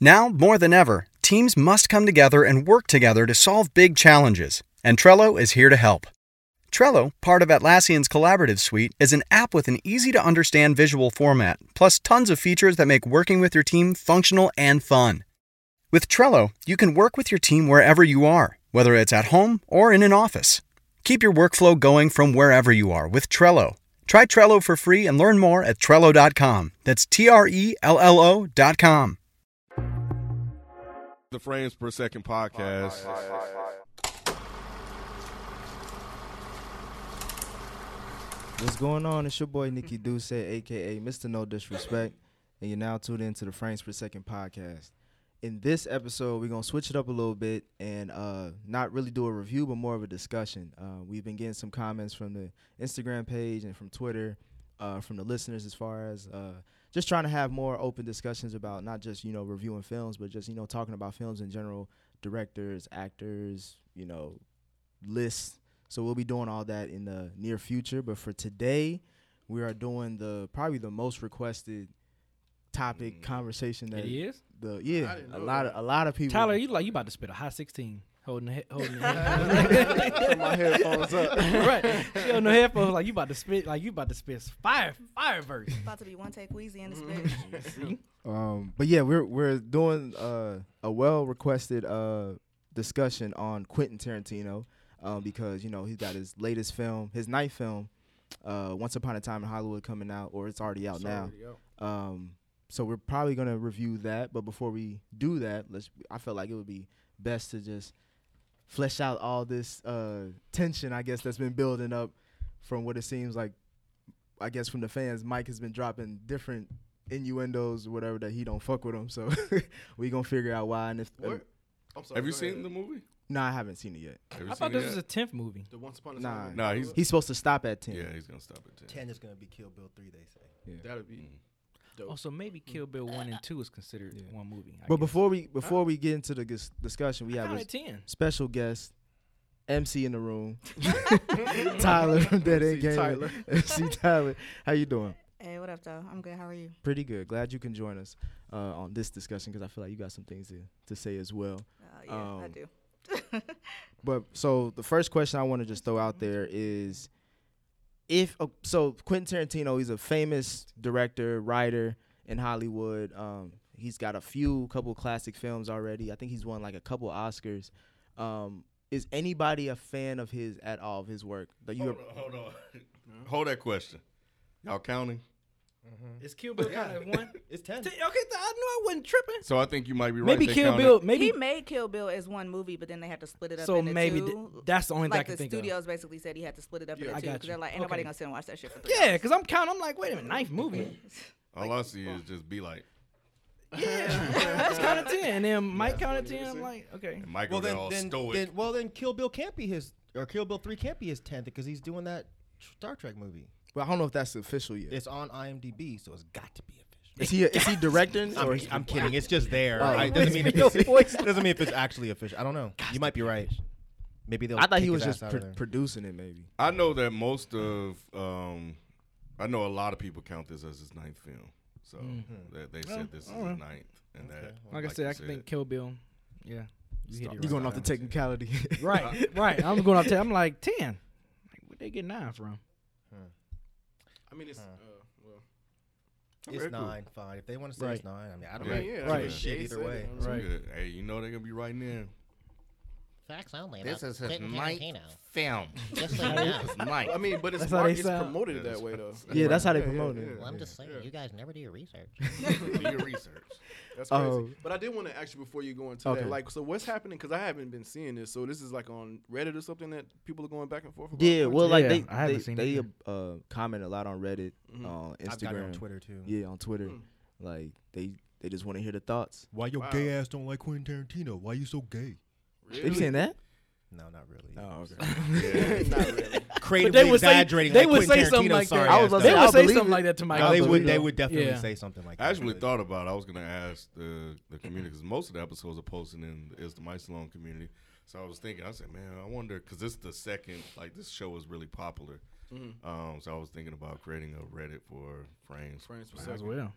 Now, more than ever, teams must come together and work together to solve big challenges, and Trello is here to help. Trello, part of Atlassian's collaborative suite, is an app with an easy to understand visual format, plus tons of features that make working with your team functional and fun. With Trello, you can work with your team wherever you are, whether it's at home or in an office. Keep your workflow going from wherever you are with Trello. Try Trello for free and learn more at Trello.com. That's T R E L L O.com. The Frames Per Second podcast. What's going on? It's your boy Nikki Duce, aka Mr. No Disrespect, and you're now tuned into the Frames Per Second podcast. In this episode, we're gonna switch it up a little bit and uh, not really do a review, but more of a discussion. Uh, we've been getting some comments from the Instagram page and from Twitter, uh, from the listeners, as far as uh, just trying to have more open discussions about not just you know reviewing films, but just you know talking about films in general, directors, actors, you know, lists. So we'll be doing all that in the near future. But for today, we are doing the probably the most requested topic mm. conversation that It is. the yeah a lot that. of a lot of people. Tyler, you like you about to spit a high sixteen, holding the he- holding the headphones. My headphones up. right. She on the headphones like you about to spit like you about to spit fire fire verse. About to be one take Weezy in the Mm-hmm. spit. Um, but yeah, we're we're doing uh, a well requested uh, discussion on Quentin Tarantino um, because you know he's got his latest film, his ninth film, uh, Once Upon a Time in Hollywood, coming out, or it's already out now. Um, so we're probably gonna review that. But before we do that, let's. I felt like it would be best to just flesh out all this uh, tension, I guess, that's been building up from what it seems like. I guess from the fans, Mike has been dropping different innuendos or whatever that he don't fuck with him. So we gonna figure out why. And if What? I'm sorry, Have you seen ahead. the movie? no, I haven't seen it yet. Have I thought it this was a tenth movie. The Once Upon a Nah. Time? in Nah, he's- He's supposed to stop at ten. Yeah, he's gonna stop at ten. Ten is gonna be Kill Bill three. They say. Yeah. That'd be dope. Also, maybe Kill Bill one and two is considered Yeah. one movie. I But guess. before we before we get into the dis- discussion, we I have count a it ten. special guest, MC in the room, Tyler from Dead End MC Gaming. Tyler. MC Tyler, how you doing? hey, what up, though? I'm good. How are you? Pretty good. Glad you can join us uh, on this discussion because I feel like you got some things to, to say as well. Uh, yeah, I Um, do. But so the first question I want to just throw out there is, if oh, so, Quentin Tarantino, he's a famous director, writer in Hollywood. Um, he's got a few couple classic films already. I think he's won like a couple Oscars. Um, is anybody a fan of his at all of his work? That you Hold on, hold on. Hold that question. Y'all counting? Mm-hmm. Is Kill Bill kind of one? It's ten. Okay, th- I knew I wasn't tripping. So I think you might be right. Maybe They Kill counted- Bill. Maybe he made Kill Bill as one movie, but then they had to split it up so. into Maybe two. th- that's the only thing I like can the think of. studios basically said he had to split it up Yeah. into I two got because you. they're like, ain't nobody Okay. gonna sit and watch that shit for three Yeah, because I'm counting. I'm like, wait a minute, ninth movie. All I see is just be like, Yeah, that's kind of ten. And then Mike counted ten. I'm like, okay. and Michael Well then, all then, stoic. then, well then, Kill Bill can't be his, or Kill Bill three can't be his tenth because he's doing that Star Trek movie. Well, I don't know if that's official yet. It's on IMDb, so it's got to be official. Is he is he directing I'm, or I'm kidding. It's just there. Oh. I, doesn't mean it's, doesn't mean if it's actually official. I don't know. You might be right. Maybe they'll. I thought he was just ass out pro- of there. producing it, maybe. I know that most of, um, I know a lot of people count this as his ninth film. So that they said this is alright. his ninth, and that, Like, I said, I can think Kill Bill. Yeah, you hit Stop. it You right. going off the technicality? right, right. I'm going off. 10. I'm like ten. Like, where they get nine from? I mean, it's uh, well. It's Okay, cool. nine, fine. If they want to say Right. it's nine, I mean, I don't Yeah. really yeah, give right. shit either way. Right. Hey, you know they're gonna be writing in. Facts only. This is his Quentin ninth Tarantino. film. Just so you know. Ninth. I mean, but it's, That's how they it's sound. promoted Yeah, that way though. yeah, that's how they Yeah, yeah, promote it. yeah. Well, I'm just saying, Yeah. you guys never do your research. Do your research. That's crazy. Oh. but I did want to ask you before you go into Okay. that, like, so what's happening? Because I haven't been seeing this. So this is like on Reddit or something that people are going back and forth. About Yeah, well, like Yeah, they I haven't they, seen it they either. uh, comment a lot on Reddit, Mhm. on I've got it on Instagram, Twitter too. yeah, on Twitter. Mm. Like they they just want to hear the thoughts. Why your Wow. gay ass don't like Quentin Tarantino? Why you so gay? They be saying that? No, not really. Oh, okay. Not really. Creatively they would say- exaggerating. they like would Quentin say something Tarantino's like that. I was ass They say, dog. I'll would say something it. like that to Mike. No, they would. They would definitely Yeah. say something like that. I actually but- thought about. it. I was gonna ask the the community because most of the episodes are posted in is the My Salon community. So I was thinking, I said, man, I wonder because this is the second like this show is really popular. Mm-hmm. Um, so I was thinking about creating a Reddit for frames. Frames per As well.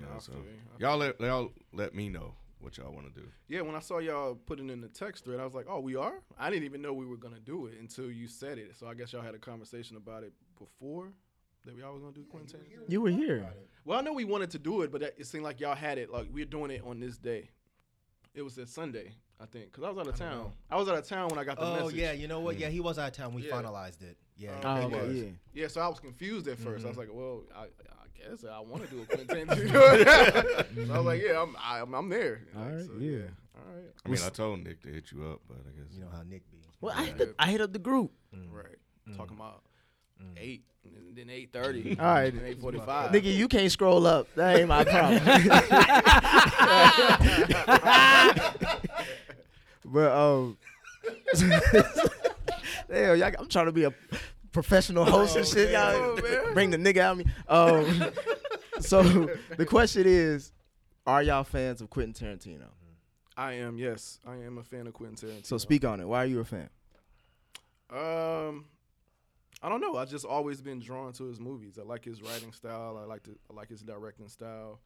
Yeah, so you. I y'all let y'all let me know what y'all want to do. Yeah, when I saw y'all putting in the text thread, I was like, "Oh, we are." I didn't even know we were gonna do it until you said it. So I guess y'all had a conversation about it before that we all was gonna do Quentin Tarantino. You were here. Well, I know we wanted to do it, but that, it seemed like y'all had it. Like we're doing it on this day. It was a Sunday, I think, because I was out of I town. know. I was out of town when I got the Oh message. Oh yeah, you know what? Yeah, he was out of town. We Yeah. finalized it. Yeah. Oh, he okay, was. yeah. Yeah, so I was confused at 1st I was Mhm. like, well, I, I guess I want to do a Quentin Tarantino. so I was like, yeah, I'm, I'm, I'm there. All Like, right, so, yeah. All right. I mean, I told Nick to hit you up, but I guess You know how Nick be. Well, I hit, the, I hit up the group. Mm. Right. Mm. Talking about mm. eight, and then eight thirty. All right. Then eight forty-five. Nigga, you can't scroll up. That ain't my problem. But um, Damn, y'all, I'm trying to be a professional host and shit. Y'all Oh, bring the nigga out of me. Um, so the question is, are y'all fans of Quentin Tarantino? I am. Yes, I am a fan of Quentin Tarantino. so speak on it. Why are you a fan? Um, I don't know. I just always been drawn to his movies. I like his writing style. I like to. I like his directing style.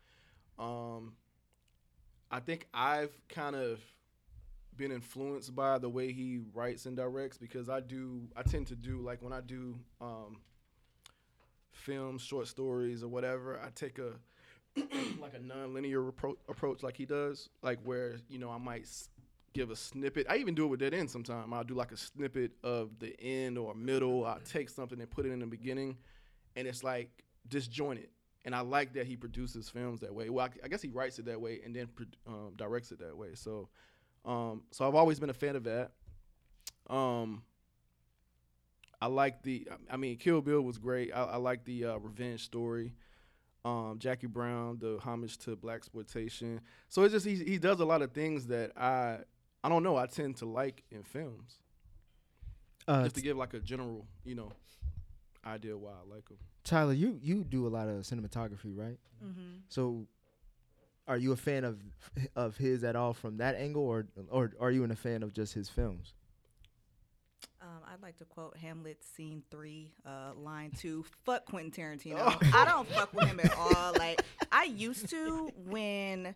Um, I think I've kind of been influenced by the way he writes and directs because I do. I tend to do like when I do um, films, short stories, or whatever. I take a like a non-linear appro- approach, like he does, like where you know I might s- give a snippet. I even do it with Dead End sometimes. I'll do like a snippet of the end or middle. I'll take something and put it in the beginning, and it's like disjointed. And I like that he produces films that way. Well, I, I guess he writes it that way and then pro- um, directs it that way. So, um, so I've always been a fan of that. Um, I like the. I mean, Kill Bill was great. I, I like the uh, revenge story. Um, Jackie Brown, the homage to blaxploitation. So it's just he he does a lot of things that I I don't know. I tend to like in films. Uh, just to give like a general, you know, idea why I like him. Tyler, you you do a lot of cinematography, right? Mm-hmm. So, are you a fan of of his at all from that angle, or or are you in a fan of just his films? Um, I'd like to quote Hamlet scene three, uh, line two. Fuck Quentin Tarantino. Oh. I don't fuck with him at all. Like I used to when,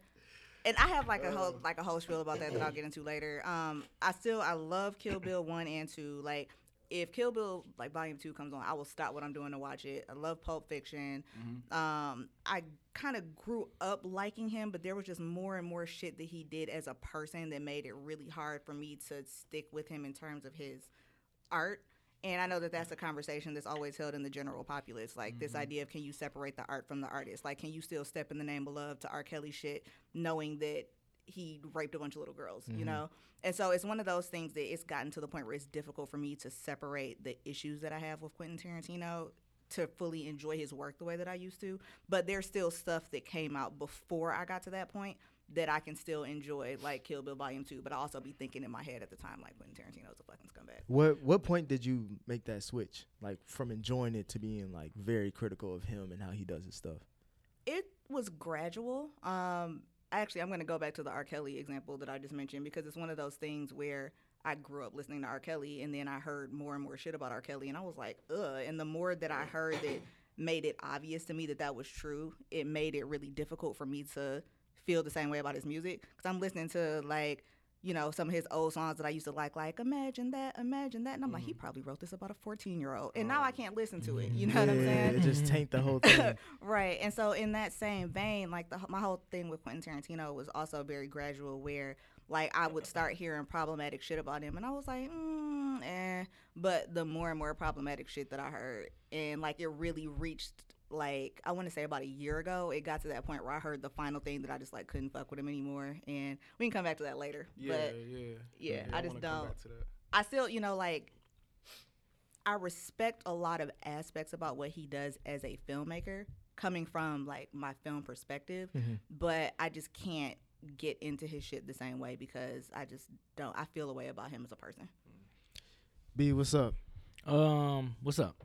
and I have like a whole like a whole spiel about that that I'll get into later. Um, I still I love Kill Bill one and two. Like if Kill Bill like Volume Two comes on, I will stop what I'm doing to watch it. I love Pulp Fiction. Um, I kind of grew up liking him, but there was just more and more shit that he did as a person that made it really hard for me to stick with him in terms of his art. And I know that that's a conversation that's always held in the general populace. Like this idea of can you separate the art from the artist? Like, can you still step in the name of love to R. Kelly shit, knowing that he raped a bunch of little girls, you know? And so it's one of those things that it's gotten to the point where it's difficult for me to separate the issues that I have with Quentin Tarantino to fully enjoy his work the way that I used to. But there's still stuff that came out before I got to that point that I can still enjoy, like Kill Bill Volume 2, but I also be thinking in my head at the time, like, Quentin Tarantino's a fucking scumbag. What what point did you make that switch, like from enjoying it to being like very critical of him and how he does his stuff? it was gradual. Um, actually, I'm going to go back to the R. Kelly example that I just mentioned because it's one of those things where I grew up listening to R. Kelly, and then I heard more and more shit about R. Kelly, and I was like, ugh. And the more that I heard that made it obvious to me that that was true, it made it really difficult for me to feel the same way about his music because I'm listening to like. You know, some of his old songs that I used to like, like Imagine That, Imagine That. And I'm like, he probably wrote this about a 14 year old. And now I can't listen to it. You know what I'm saying? It just taint the whole thing. right. And so in that same vein, like the my whole thing with Quentin Tarantino was also very gradual, where like I would start hearing problematic shit about him, and I was like, mm, eh. But the more and more problematic shit that I heard, and like it really reached like I want to say about a year ago, it got to that point where I heard the final thing that I just like couldn't fuck with him anymore, and we can come back to that later. Yeah, but yeah, yeah, I just wanna come don't- back to that. I still, you know, like I respect a lot of aspects about what he does as a filmmaker, coming from like my film perspective, but I just can't get into his shit the same way because I just don't. I feel a way about him as a person. B, what's up? Um, what's up?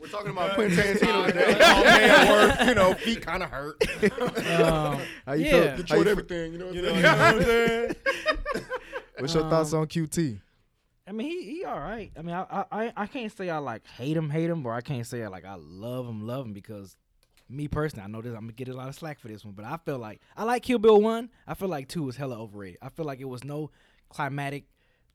We're talking about Quentin Tarantino today. All man, work. You know, feet kind of hurt. Um, How you Yeah. feel? How Detroit you everything, you know what You know, I'm you know what I'm saying? saying? What's your thoughts Um, on QT? I mean, he he all right. I mean, I, I I- I can't say I like hate him, hate him, or I can't say I like I love him, love him because me personally, I know this. I'm gonna get a lot of slack for this one, but I feel like I like Kill Bill one. I feel like two was hella overrated. I feel like it was no climatic.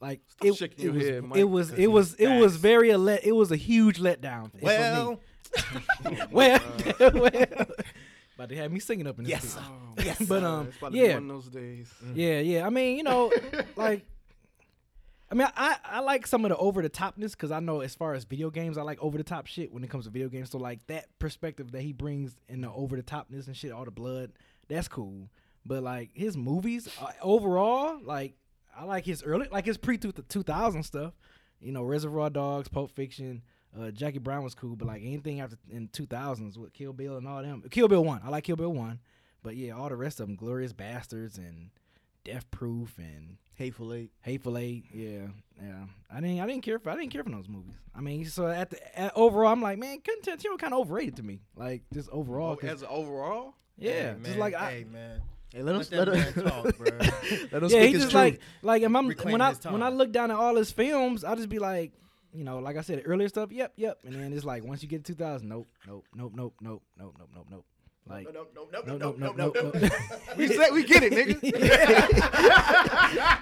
Like it, shaking it your was, head, Mike, it was, 'cause it was, it was facts. very a let. It was a huge letdown. for me. Well, well, well, about to have me singing up in this. Yes. Oh, Yes. But um, it's about to be yeah, one of those days. yeah, yeah. I mean, you know, like, I mean, I, I like some of the over the topness because I know as far as video games, I like over the top shit when it comes to video games. So like that perspective that he brings in the over the topness and shit, all the blood, that's cool. But like his movies uh, overall, like I like his early, like his pre two thousand stuff. You know, Reservoir Dogs, Pulp Fiction. Uh, Jackie Brown was cool, but like anything after in two thousands with Kill Bill and all them, Kill Bill one, I like Kill Bill one, but yeah, all the rest of them, Glorious Bastards and Death Proof and Hateful Eight. Hateful Eight, yeah, yeah. I didn't, I didn't care for, I didn't care for those movies. I mean, so at the at overall, I'm like, man, Quentin Tarantino kind of overrated to me, like just overall. Oh, 'cause- as an overall, yeah, Hey, just man, like I, hey man, Hey, let him let let that him, talk, bro. let him yeah, speak he just truth. like like if I'm Reclaim when I his when I look down at all his films, I just be like, you know, like I said earlier stuff, yep, yep, and then it's like once you get to 2000, nope, nope, nope, nope, nope, nope, nope, nope, nope. Like, no, no, no, nope, nope, nope, nope, nope. we said we get it, nigga.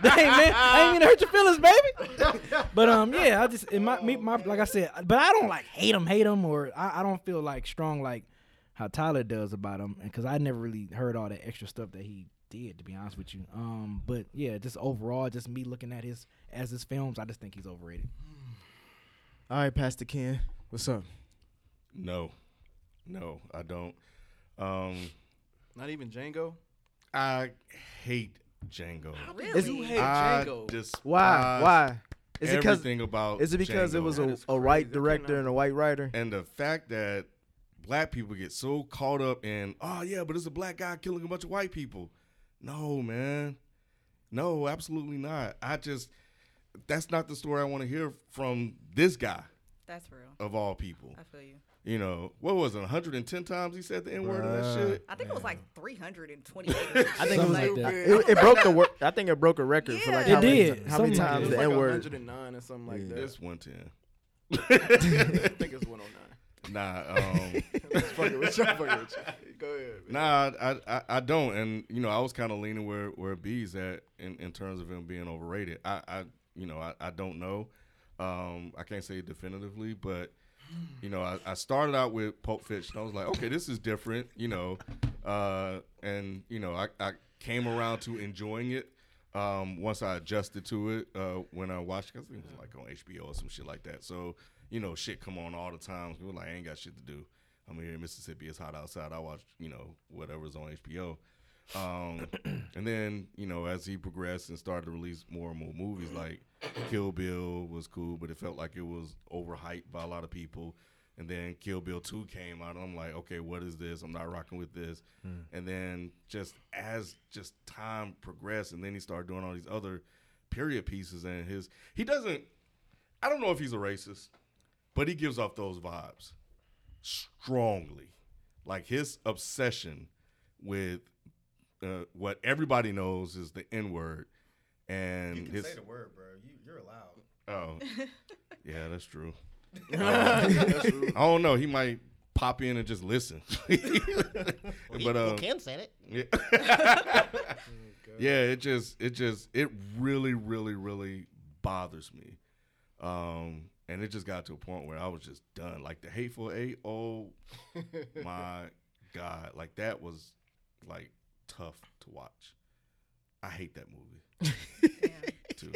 Dang man, I ain't mean to hurt your feelings, baby. But um, yeah, I just in my, me, my like I said, but I don't like hate him, hate him, or I, I don't feel like strong like how Tyler does about him, and because I never really heard all that extra stuff that he did, to be honest with you. Um, but yeah, just overall, just me looking at his as his films, I just think he's overrated. All right, Pastor Ken, what's up? No, no, I don't. Um, Not even Django. I hate Django. Really? You hate I Django. despise Why? Why? Is it because everything about is it because it Django. was a, That is a white crazy. I director and a white writer? and the fact that black people get so caught up in oh yeah but it's a black guy killing a bunch of white people no man no absolutely not i just that's not the story i want to hear from this guy That's real. of all people I feel you. you know what was it 110 times he said the n-word of that shit I think it was like 328. I think it was like that. It, it broke the wor- I think it broke a record for like Yeah. how It many, did. how many Something like times It was the like N word. 109 or something like that. it's 110 I think it's 109. Nah um fucking with you. fucking with you. Go ahead. Man. Nah, I, I I don't, and you know I was kind of leaning where where B's at in, in terms of him being overrated. I, I you know I, I don't know, um I can't say definitively, but you know I, I started out with Pulp Fiction. I was like, okay, this is different, you know, uh, and you know I, I came around to enjoying it. Um, once I adjusted to it, uh, when I watched, cause it was like on HBO or some shit like that. So you know, shit come on all the time. Were like, I ain't got shit to do. I'm here in Mississippi. It's hot outside. I watch, you know, whatever's on HBO. Um, and then, you know, as he progressed and started to release more and more movies, like Kill Bill was cool, but it felt like it was overhyped by a lot of people. And then Kill Bill 2 came out, and I'm like, okay, what is this? I'm not rocking with this. And then just as just time progressed, and then he started doing all these other period pieces, and his he doesn't. I don't know if he's a racist, but he gives off those vibes strongly. Like his obsession with uh, what everybody knows is the N word, and You can his say the word, bro. You, you're allowed. oh yeah, that's true. That's true. I don't know. He might pop in and just listen. Well, he, but well, um, Ken said it. yeah. yeah, it just it just it really really really bothers me. Um and it just got to a point where I was just done. Like the hateful eight, oh my god, like that was like tough to watch. I hate that movie Yeah. too.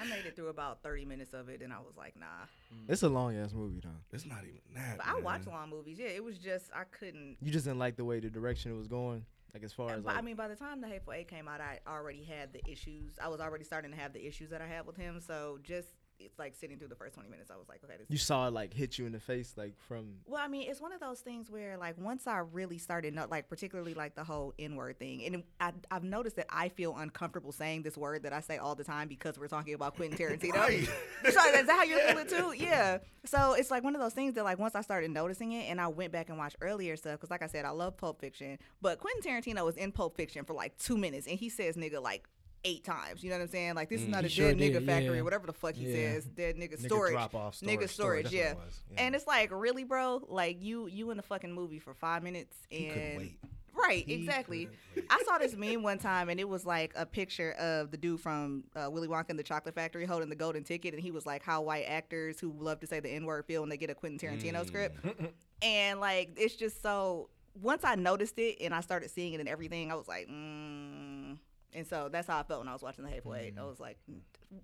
I made it through about 30 minutes of it, and I was like, nah. Mm. It's a long ass movie though. It's not even that. But I man. watch long movies. Yeah, it was just I couldn't. You just didn't like the way the direction it was going. Like as far as But like, I mean, by the time the Hateful Eight came out, I already had the issues. I was already starting to have the issues that I had with him. So just it's like sitting through the first 20 minutes, I was like, okay, this. you saw it like hit you in the face like from Well, I mean, it's one of those things where, like, once I really started, no, like, particularly like the whole N word thing, and I, I've noticed that I feel uncomfortable saying this word that I say all the time because we're talking about Quentin Tarantino. so is that how you're feeling too? Yeah. So it's like one of those things that, like, once I started noticing it, and I went back and watched earlier stuff, because, like I said, I love Pulp Fiction, but Quentin Tarantino was in Pulp Fiction for like two minutes, and he says "nigga" like eight times. You know what I'm saying? Like this is Mm. not a sure dead nigga factory yeah. or whatever the fuck he Yeah. says. Dead nigga, Nigga storage. drop-off, Nigga storage, storage, yeah. yeah. And it's like, really, bro? Like you you in the fucking movie for five minutes and wait. right, He exactly. I saw this meme one time, and it was like a picture of the dude from uh, Willy Wonka and the Chocolate Factory holding the golden ticket, and he was like, "How white actors who love to say the N word feel when they get a Quentin Tarantino script." and like, it's just so. Once I noticed it and I started seeing it and everything, I was like, mm. And so that's how I felt when I was watching The Hateful Eight. I was like,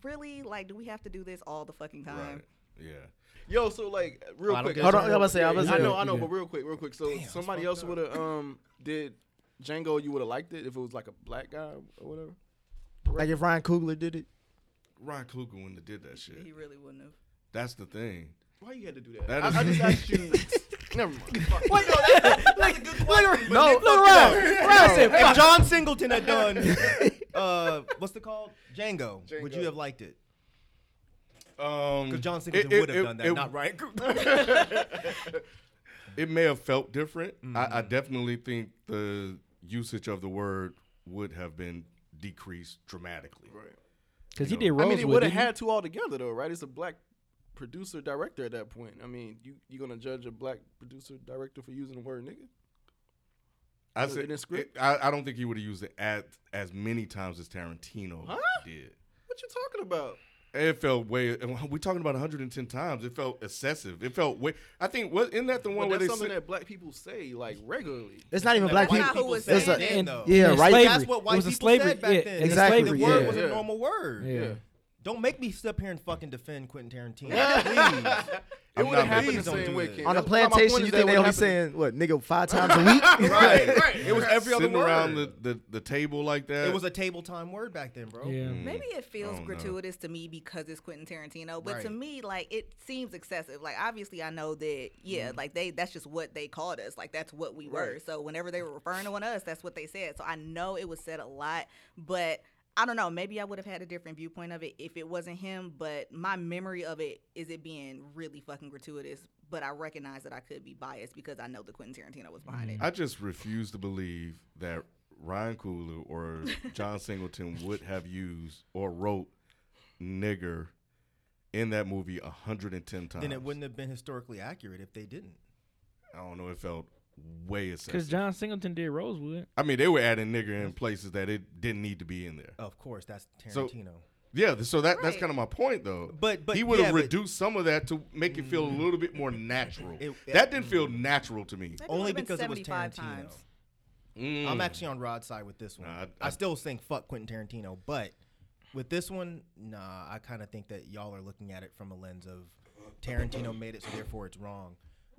really, like, do we have to do this all the fucking time? Right. Yeah. Yo, so like real Oh, quick. Hold on. I'm about to say, I'm about to I know, I know, Yeah. but real quick, real quick. So Damn, somebody else would have um did Django, you would have liked it if it was like a black guy or whatever. Like if Ryan Coogler did it. Ryan Coogler wouldn't have did that shit. He really wouldn't have. That's the thing. Why you had to do that? That I, is- I just asked you. Never mind. Wait, no, that's, that's a good question. No, look around. If, if John Singleton had done, uh, what's it called? Django, Would you have liked it? Um, Because John Singleton would have done that, it- not Ryan It may have felt different. I, I Mm-hmm. definitely think the usage of the word would have been decreased dramatically. Right. Because he know. did I mean, he would have had to all together though, right? It's a black producer director at that point. I mean, you you gonna judge a black producer director for using the word nigga? I said, the script? it- I, I don't think he would have used it as as many times as Tarantino Huh? did. What you talking about? It felt way. and We talking about 110 times. It felt excessive. It felt way. I think what isn't that the one But where that's they something said, that black people say like regularly. It's not even black That's people. not who was It's saying a- it. then, And- though. yeah, and right. slavery. That's what white it was people slavery. said back yeah, then. Exactly. The slavery. word yeah. was a normal word. Yeah. Don't make me sit up here and fucking defend Quentin Tarantino. Please. It would have happened please the don't same do way. Ken. On a That's- my point plantation, is you that think they would only saying what nigga five times a week? right, right. It was every other sitting word. around the, the, the table like that. It was a table time word back then, bro. Yeah. Mm. Maybe it feels don't know. gratuitous to me because it's Quentin Tarantino, but to Right. me, like it seems excessive. Like obviously, I know that yeah, Mm-hmm. like they that's just what they called us. Like that's what we were. So whenever they were referring to one of us, that's what they said. So I know it was said a lot, but I don't know. Maybe I would have had a different viewpoint of it if it wasn't him. But my memory of it is it being really fucking gratuitous. But I recognize that I could be biased because I know that Quentin Tarantino was behind it. I just refuse to believe that Ryan Coogler or John Singleton would have used or wrote nigger in that movie 110 times. Then it wouldn't have been historically accurate if they didn't. I don't know. It felt way Because. John Singleton did Rosewood. I mean, they were adding nigger in places that it didn't need to be in there. Of course, that's So- Tarantino. Yeah, so that that's Right. kind of my point, though. But- but- he would have yeah, but- reduced some of that to make it feel a little bit more natural. It- that didn't feel natural to me. Maybe Only would've been because it was 75 Tarantino. times. Mm. I'm actually on Rod's side with this one. Nah, I- I, I- still think fuck Quentin Tarantino, but with this one, nah, I kind of think that y'all are looking at it from a lens of Tarantino made it, so therefore it's wrong.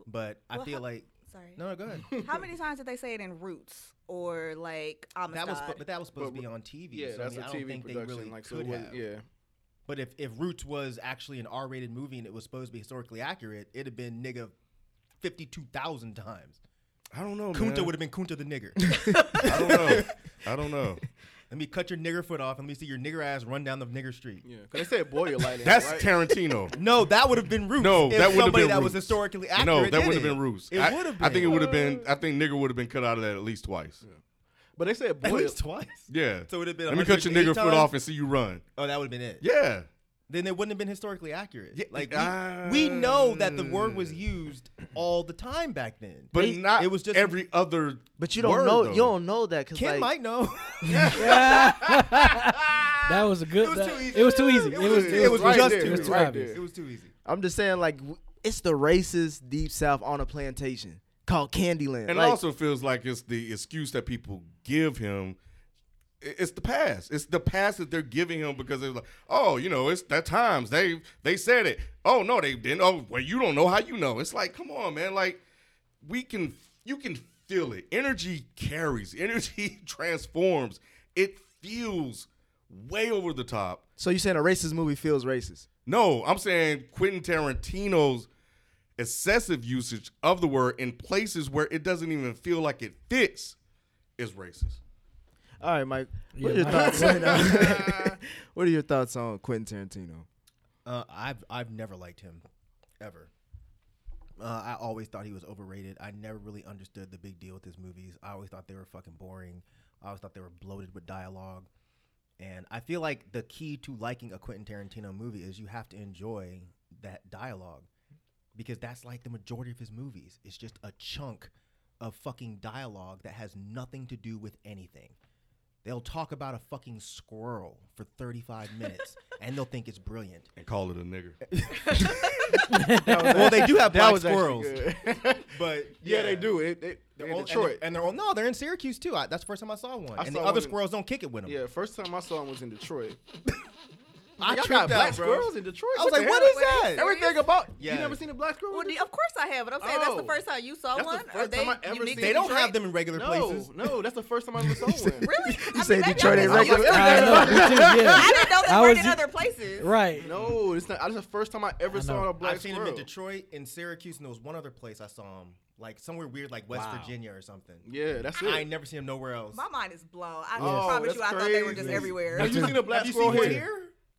But I Well, feel how- like Sorry. no, no, go ahead. How many times did they say it in Roots or like Amistad? that was, but that was supposed But- to be on TV. Yeah, so, that's I, mean, a I don't TV think production. they really like could it was, have. yeah. But if, if Roots was actually an R-rated movie and it was supposed to be historically accurate, it'd have been nigga fifty-two thousand times. I don't know, Kunta would have been Kunta the nigger. I don't know. I don't know. Let me cut your nigger foot off and let me see your nigger ass run down the nigger street. Yeah, because they said boil light. in it, That's right? Tarantino. No, that would have been Roots. No, that wouldn't have somebody been that was historically accurate. No, that would have been Roots. It I, would have been. I think it would have been. I think nigger would have been cut out of that at least twice. But they said at least twice. Yeah. So it would have been. Let me cut your 108 nigger foot off and see you run. Oh, that would have been it. Yeah. Then it wouldn't have been historically accurate. Yeah, like we, uh, we know that the word was used all the time back then. But They- not It was just every other. But you don't word, know. though. You don't know that because Ken like, might know. That was a good. It was that- too easy. It was too easy. It It was- was. it was right just there, too it was too right obvious. there. it was too easy. I'm just saying like it's the racist deep south on a plantation called Candyland. And like, it also feels like it's the excuse that people give him. It's the past. It's the past that they're giving him because they're like, oh, you know, it's that times they they said it. Oh no, they didn't. Oh, well, you don't know how you know. It's like, come on, man. Like we can, you can feel it. Energy carries. Energy transforms. It feels way over the top. so you saying a racist movie feels racist? No, I'm saying Quentin Tarantino's excessive usage of the word in places where it doesn't even feel like it fits is racist. All right, Mike. What are your Mike. thoughts? on, what are your thoughts on Quentin Tarantino? Uh, I've I've never liked him, ever. Uh, I always thought he was overrated. I never really understood the big deal with his movies. I always thought they were fucking boring. I always thought they were bloated with dialogue. And I feel like the key to liking a Quentin Tarantino movie is you have to enjoy that dialogue because that's like the majority of his movies. It's just a chunk of fucking dialogue that has nothing to do with anything. They'll talk about a fucking squirrel for 35 minutes and they'll think it's brilliant. and call it a nigger. well, they do have That black was squirrels, but yeah, they do. It, they, They're they're all, in Detroit. and they're, and they're all no, they're in Syracuse too. I, that's the first time I saw one. I and saw the other one in- squirrels don't kick it with them. yeah, first time I saw him was in Detroit. I Y'all tripped got black out, squirrels in Detroit. I was the like, what hell? that? Everything about Yeah. you never seen a black squirrel? Well, the- of course I have, but I'm saying that's the Oh. first time you saw That's the one. first Are they time I ever unique seen- They don't Detroit? have them in regular no, places. no, that's the first time I ever saw one. Really? You say maybe Detroit I ain't regular. I know, me too, yeah. I didn't know they I were in other places. Right. No, it's not. That's the first time I ever saw a black squirrel. I've seen squirrel. him in Detroit, in Syracuse, and there was one other place I saw them like somewhere weird, like West Wow. Virginia or something. Yeah, that's it. I ain't never seen them nowhere else. My mind is blown. I Oh, promise that's you, I thought they were just everywhere. Have you seen a black Have squirrel seen here?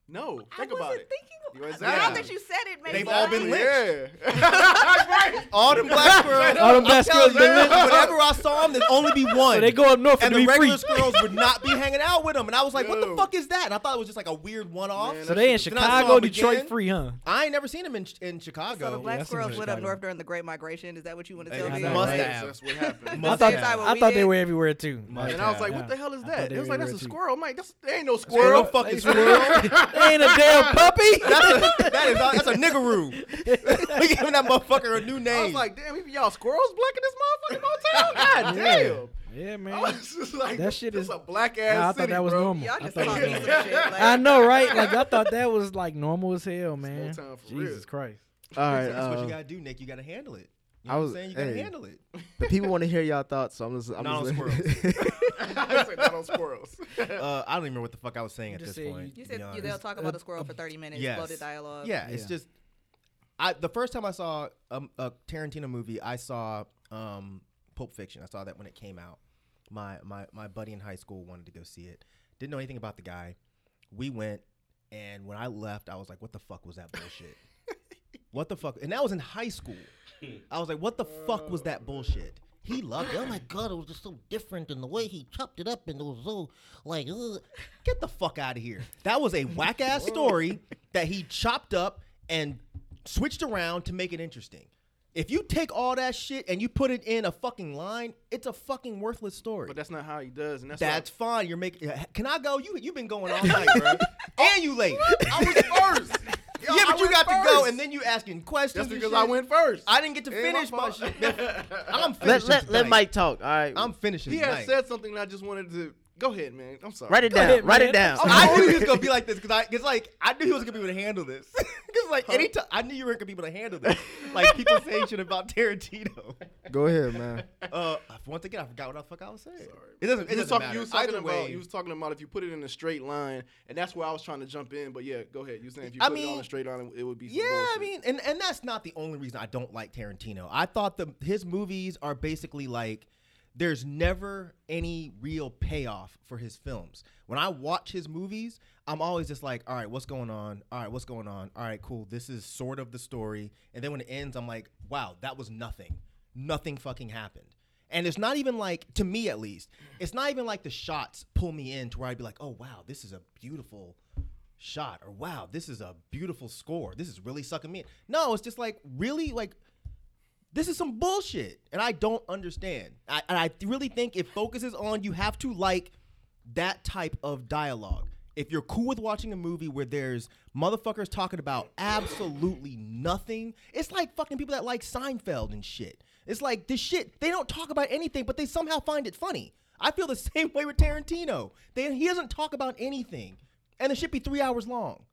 No, I think wasn't about it. thinking. You Now exactly. that you said it, makes They've all been sense. lit. Yeah. All them black girls. All them black I'm telling squirrels been you, lit. Whenever I saw them, there'd only be one. So they go up north and to the be free. regular squirrels would not be hanging out with them. And I was like, what the fuck is that? And I thought it was just like a weird one-off. So they in shit- I saw Chicago, Detroit again. free, huh? I ain't never seen them in in Chicago. So the black Yeah, I seen squirrels them up north during the Great Migration. Is that what you want to tell me? Must have. That's what happened. I thought Same time I we thought they were everywhere too. Must And I was like, what the hell is that? thought It was like, that's a squirrel. I'm like, there ain't no Squirrel squirrel. fucking squirrel. Ain't a damn puppy. That's a, that is that's a niggeroo. we giving that motherfucker a new name. I was like, damn, even y'all squirrels black in this motherfucking motel? God damn. Yeah, I man. was just like, That shit this is- a black ass Nah, I city, thought that was bro. normal. Y'all I just thought talking it was normal. shit. Like, I know, right? Like I thought that was like normal as hell, man. time for Jesus real. Christ. All right. that's what uh, you gotta do, Nick. You gotta handle it. You I know was- what I'm saying? You gotta handle it. the people want to hear y'all thoughts, so I'm just. I'm Not just on I said not on squirrels. Uh, I don't even remember what the fuck I was saying You at this said point. You to said you, honest. they'll talk about a squirrel for 30 minutes. yes. Loaded dialogue. Yeah, it's just I the first time I saw a, a Tarantino movie, I saw um, Pulp Fiction. I saw that when it came out. My my my buddy in high school wanted to go see it. Didn't know anything about the guy. We went, and when I left, I was like, "What the fuck was that bullshit? what the fuck?" And that was in high school. I was like, "What the fuck was that bullshit?" He loved it. Oh my god, it was just so different in the way he chopped it up and it was so like ugh. Get the fuck out of here. That was a whack ass story that he chopped up and switched around to make it interesting. If you take all that shit and you put it in a fucking line, it's a fucking worthless story. But that's not how he does, and that's, That's fine. You're making. Can I go? You you've been going all night, bro, and you late. I was first. Yo, yeah, I but you went got to go, and then you asking questions. That's because. I went first. I didn't get to Ain't finish my fault. shit. I'm let finishing let, let tonight. Mike talk. All right. I'm finishing. he had tonight. said something that I just wanted to go ahead, man. I'm sorry. write it Go down. ahead, write man. it down. I knew he was gonna be like this because I, cause like I knew he was gonna be able to handle this. Because like anytime I knew you weren't gonna be able to handle this. Like people saying shit about Tarantino. Go ahead, man. Uh, once again, I forgot what the fuck I was saying. It doesn't. It doesn't talking, matter. you was talking Either about way, you was talking about if you put it in a straight line, and that's where I was trying to jump in. But yeah, go ahead. You saying if you I put it on mean, a straight line, it would be some Yeah, I bullshit. mean, and and that's not the only reason I don't like Tarantino. I thought the his movies are basically like there's never any real payoff for his films. When I watch his movies, I'm always just like, all right, what's going on? All right, what's going on? All right, cool. This is sort of the story. And then when it ends, I'm like, wow, that was nothing. Nothing fucking happened. And it's not even like, to me at least, it's not even like the shots pull me in to where I'd be like, oh wow, this is a beautiful shot or wow this is a beautiful score this is really sucking me in no it's just like really like this is some bullshit and i don't understand. I, and i really think it focuses on you have to like that type of dialogue. If you're cool with watching a movie where there's motherfuckers talking about absolutely nothing it's like fucking people that like seinfeld and shit. It's like this shit they don't talk about anything but they somehow find it funny. I feel the same way with tarantino. They, he doesn't talk about anything and it should be three hours long.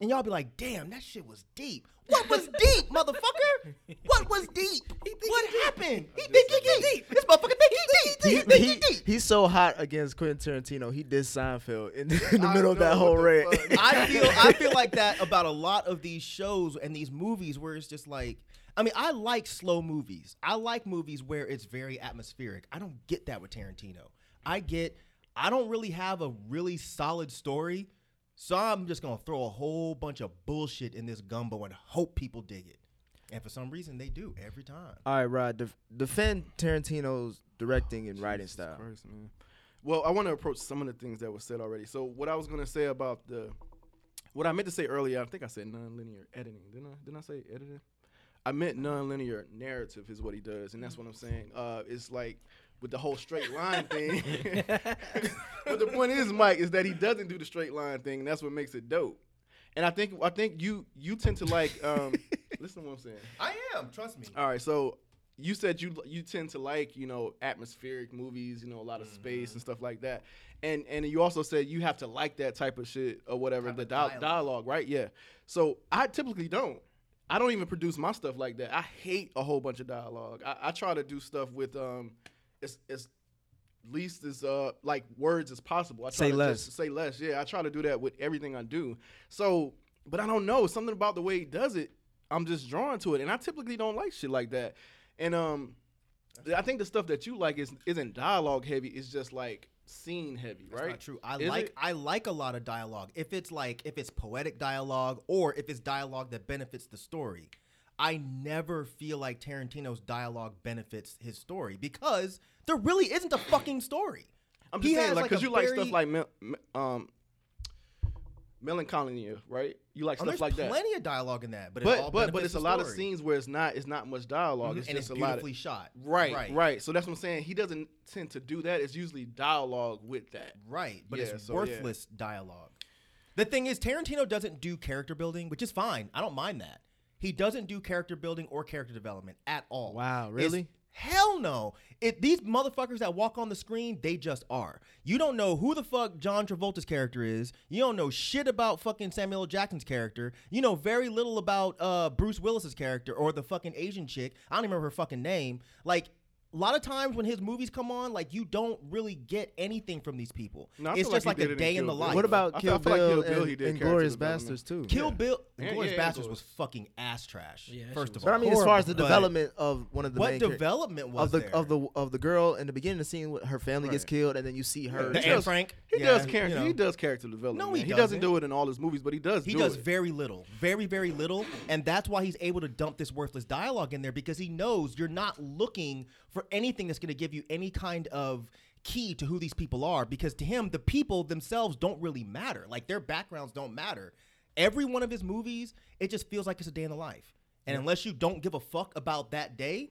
And y'all be like, damn, that shit was deep. What was deep, motherfucker? What was deep? What happened? He think he deep. This motherfucker think he deep. He, He think he he, deep. he's so hot against Quentin Tarantino. He did Seinfeld in, in the I middle of that whole the raid. fuck. I feel I feel like that about a lot of these shows and these movies where it's just like I mean, I like slow movies. I like movies where it's very atmospheric. I don't get that with Tarantino. I get I don't really have a really solid story. So I'm just gonna throw a whole bunch of bullshit in this gumbo and hope people dig it. And for some reason they do every time. All right, Rod. Def- defend Tarantino's directing and writing Jesus style. Christ, man. Well, I want to approach some of the things that were said already. So what I was gonna say about the, what I meant to say earlier, I think I said nonlinear editing. Didn't I? Didn't I say editing? I meant nonlinear narrative is what he does, and that's what I'm saying. Uh, it's like with the whole straight line thing. but the point is, Mike, is that he doesn't do the straight line thing, and that's what makes it dope. And I think I think you you tend to like um, listen to what I'm saying. I am. Trust me. All right, so you said you you tend to like you know atmospheric movies, you know a lot of space and stuff like that, and and you also said you have to like that type of shit or whatever the of dialogue. dialogue. dialogue, right? Yeah. So I typically don't. I don't even produce my stuff like that. I hate a whole bunch of dialogue. I, I try to do stuff with um, as as least as uh like words as possible. I try Say to less. Just say less. Yeah, I try to do that with everything I do. So, but I don't know something about the way he does it. I'm just drawn to it, and I typically don't like shit like that. And um, I think the stuff that you like is isn't dialogue heavy. It's just like scene heavy, That's right? not true. I Is like it? I like a lot of dialogue. If it's like if it's poetic dialogue or if it's dialogue that benefits the story. I never feel like Tarantino's dialogue benefits his story because there really isn't a fucking story. I'm He saying, like, like, because a you like very- stuff like me- um, melancholy, right? You like Oh, stuff like that. plenty of dialogue in that, but it But all but but it's a lot of scenes where it's not it's not much dialog Mhm, It's and just it's a lot beautifully of shot. Right, Right. right, So that's what I'm saying. He doesn't tend to do that. It's usually dialogue with that. Right, but Yeah, it's so, yeah. worthless dialogue. The thing is, Tarantino doesn't do character building, which is fine. I don't mind that. He doesn't do character building or character development at all. Wow, It's- really? hell no. If these motherfuckers that walk on the screen, they just are. You don't know who the fuck John Travolta's character is. You don't know shit about fucking Samuel L. Jackson's character. You know very little about uh, Bruce Willis's character or the fucking Asian chick. I don't even remember her fucking name. Like a lot of times when his movies come on, like you don't really get anything from these people. No, it's just like like, a did it in day in the Bill. life. What about I Kill feel- I feel like Bill, Kill Bill, and, he did and Glorious. Bastards too? Kill Yeah. Bill, And- Glorious yeah, Bastards Glorious. was fucking ass trash. Yeah, first of all, But I mean, as far as the development of one of the what main development was of the there? of the of the girl in the beginning of the scene, with her family gets killed, and then you see her. The Anne does- Frank. He Yeah, does you character. know. He does character development. No, he he doesn't doesn't. do it in all his movies, but he does. He does very little, very very little, and that's why he's able to dump this worthless dialogue in there because he knows you're not looking for anything that's going to give you any kind of key to who these people are because to him the people themselves don't really matter. Like their backgrounds don't matter. Every one of his movies, it just feels like it's a day in the life. And unless you don't give a fuck about that day,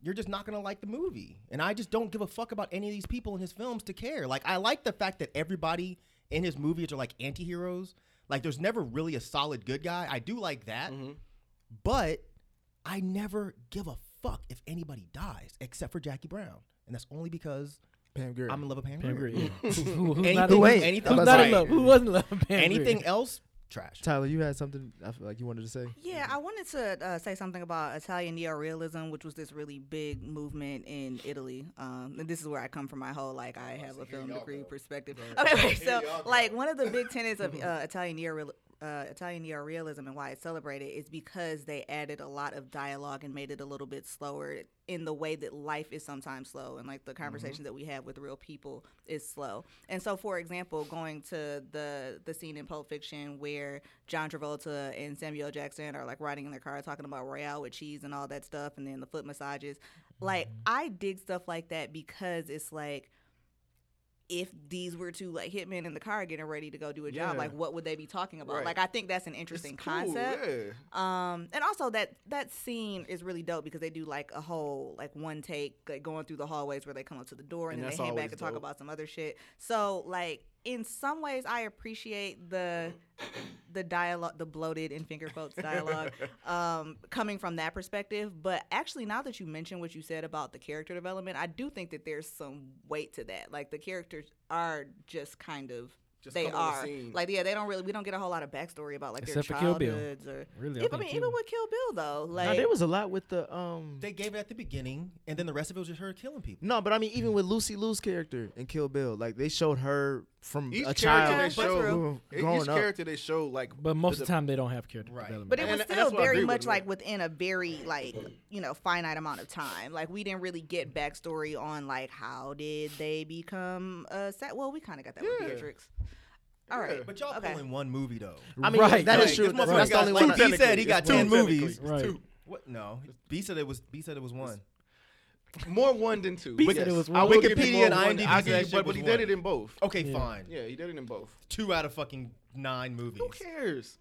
you're just not gonna like the movie. And I just don't give a fuck about any of these people in his films to care. Like I like the fact that everybody in his movies are like anti-heroes. Like there's never really a solid good guy. I do like that. Mm-hmm. But I never give a fuck if anybody dies except for Jackie Brown. And that's only because Pam Grier. I'm in love with Pam, Pam Grier. Grier. Who- who's anything, not Who ain't? anything, I'm Who's about not to in love? Who wasn't in love with Pam anything Grier? else, trash. Tyler, you had something I feel like you wanted to say. Yeah, I wanted to uh, say something about Italian neorealism, which was this really big movement in Italy. Um, and this is where I come from. My whole like I have a film degree perspective. Okay, so like one of the big tenets of uh, Italian neoreal uh, Italian neorealism and why it's celebrated is because they added a lot of dialogue and made it a little bit slower in the way that life is sometimes slow and like the conversation that we have with real people is slow. And so, for example, going to the the scene in Pulp Fiction where John Travolta and Samuel Jackson are like riding in their car talking about Royale with cheese and all that stuff, and then the foot massages. Like I dig stuff like that because it's like if these were two like hitmen in the car getting ready to go do a job, like what would they be talking about? Right. Like I think that's an interesting cool, concept. yeah. Um, and also that that scene is really dope because they do like a whole like one take, like going through the hallways where they come up to the door and, And then they hand back and talk about some other shit. So like in some ways, I appreciate the the dialogue, the bloated in finger quotes dialogue, um, coming from that perspective. But actually, now that you mention what you said about the character development, I do think that there's some weight to that. Like the characters are just kind of. Just they come on the are like yeah they don't really we don't get a whole lot of backstory about like Except for their Kill Bill. childhoods or Really, I Even- I think mean Kill- even with Kill Bill though like Now, there was a lot with the um. They gave it at the beginning, and then the rest of it was just her killing people. No, but I mean, even with Lucy Liu's character in Kill Bill, like they showed her from Each a character child they That's show, true. each growing up. character they show like. But most of the- the time they don't have character Right. development. But it was and still that's what very agree with much him. like within a very like you know finite amount of time. Like we didn't really get backstory on like how did they become a set. Well, we kind of got that with Beatrix. All right, But y'all Okay. pulling one movie though. I mean, Right, that is right. true. This That's, that's the only like one. B said he got Two ten technically. movies. Right. Two. What? No, B said it was B said it was one. More one than two. B But said it was I one. will give you Wikipedia more and one. IMDb I'll said give you- that shit but, but was he one. did it in both. Okay, Yeah. fine. Yeah, he did it in both. Two out of fucking nine movies. Who cares?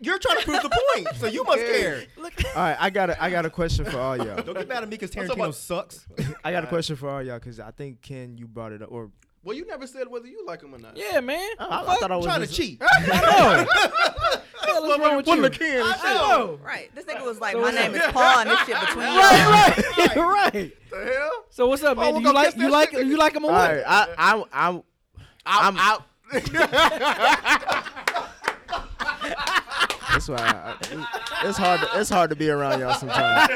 You're trying to prove the point, so you must care. Look. All right, I got a I got a question for all y'all. Don't get mad at me because I'm Tarantino sucks. I got a question for all y'all because I think Ken, you brought it up, or Well, you never said whether you like him or not. Yeah, man. Oh, I, I thought I was trying to just- cheat. Hell is wrong with you? can. I know. Oh, right. This nigga was like, So my name is Paul, and this shit between y'all. Right, right, right. The hell? So what's up, man? Oh, Do you like kiss you like you like him or what? right, I, I, I'm, I'm out. That's why I, I- it's hard. To, it's hard to be around y'all sometimes.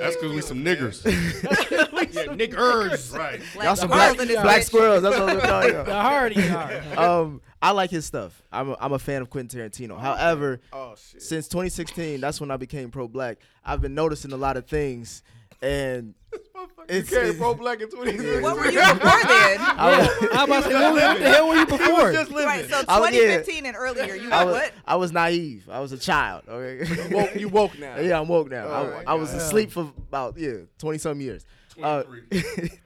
That's because we some niggers. yeah, niggers. right. Black Y'all some squirrels black, black squirrels. That's what I'm calling y'all. The hardy, hardy. um, I like his stuff. I'm a, I'm a fan of Quentin Tarantino. However, Oh shit. since 2016, that's when I became pro-black. I've been noticing a lot of things, and it's, You came it- pro black in 2016. What were you before then? I was, Yeah, I was about to what, what the hell were you before? Right, so I was- yeah. 2015 and earlier, you I was, what? I was naive. I was a child. Okay. woke, you woke now. yeah, I'm woke now. Oh I, I was asleep for about yeah 20 some years. Uh,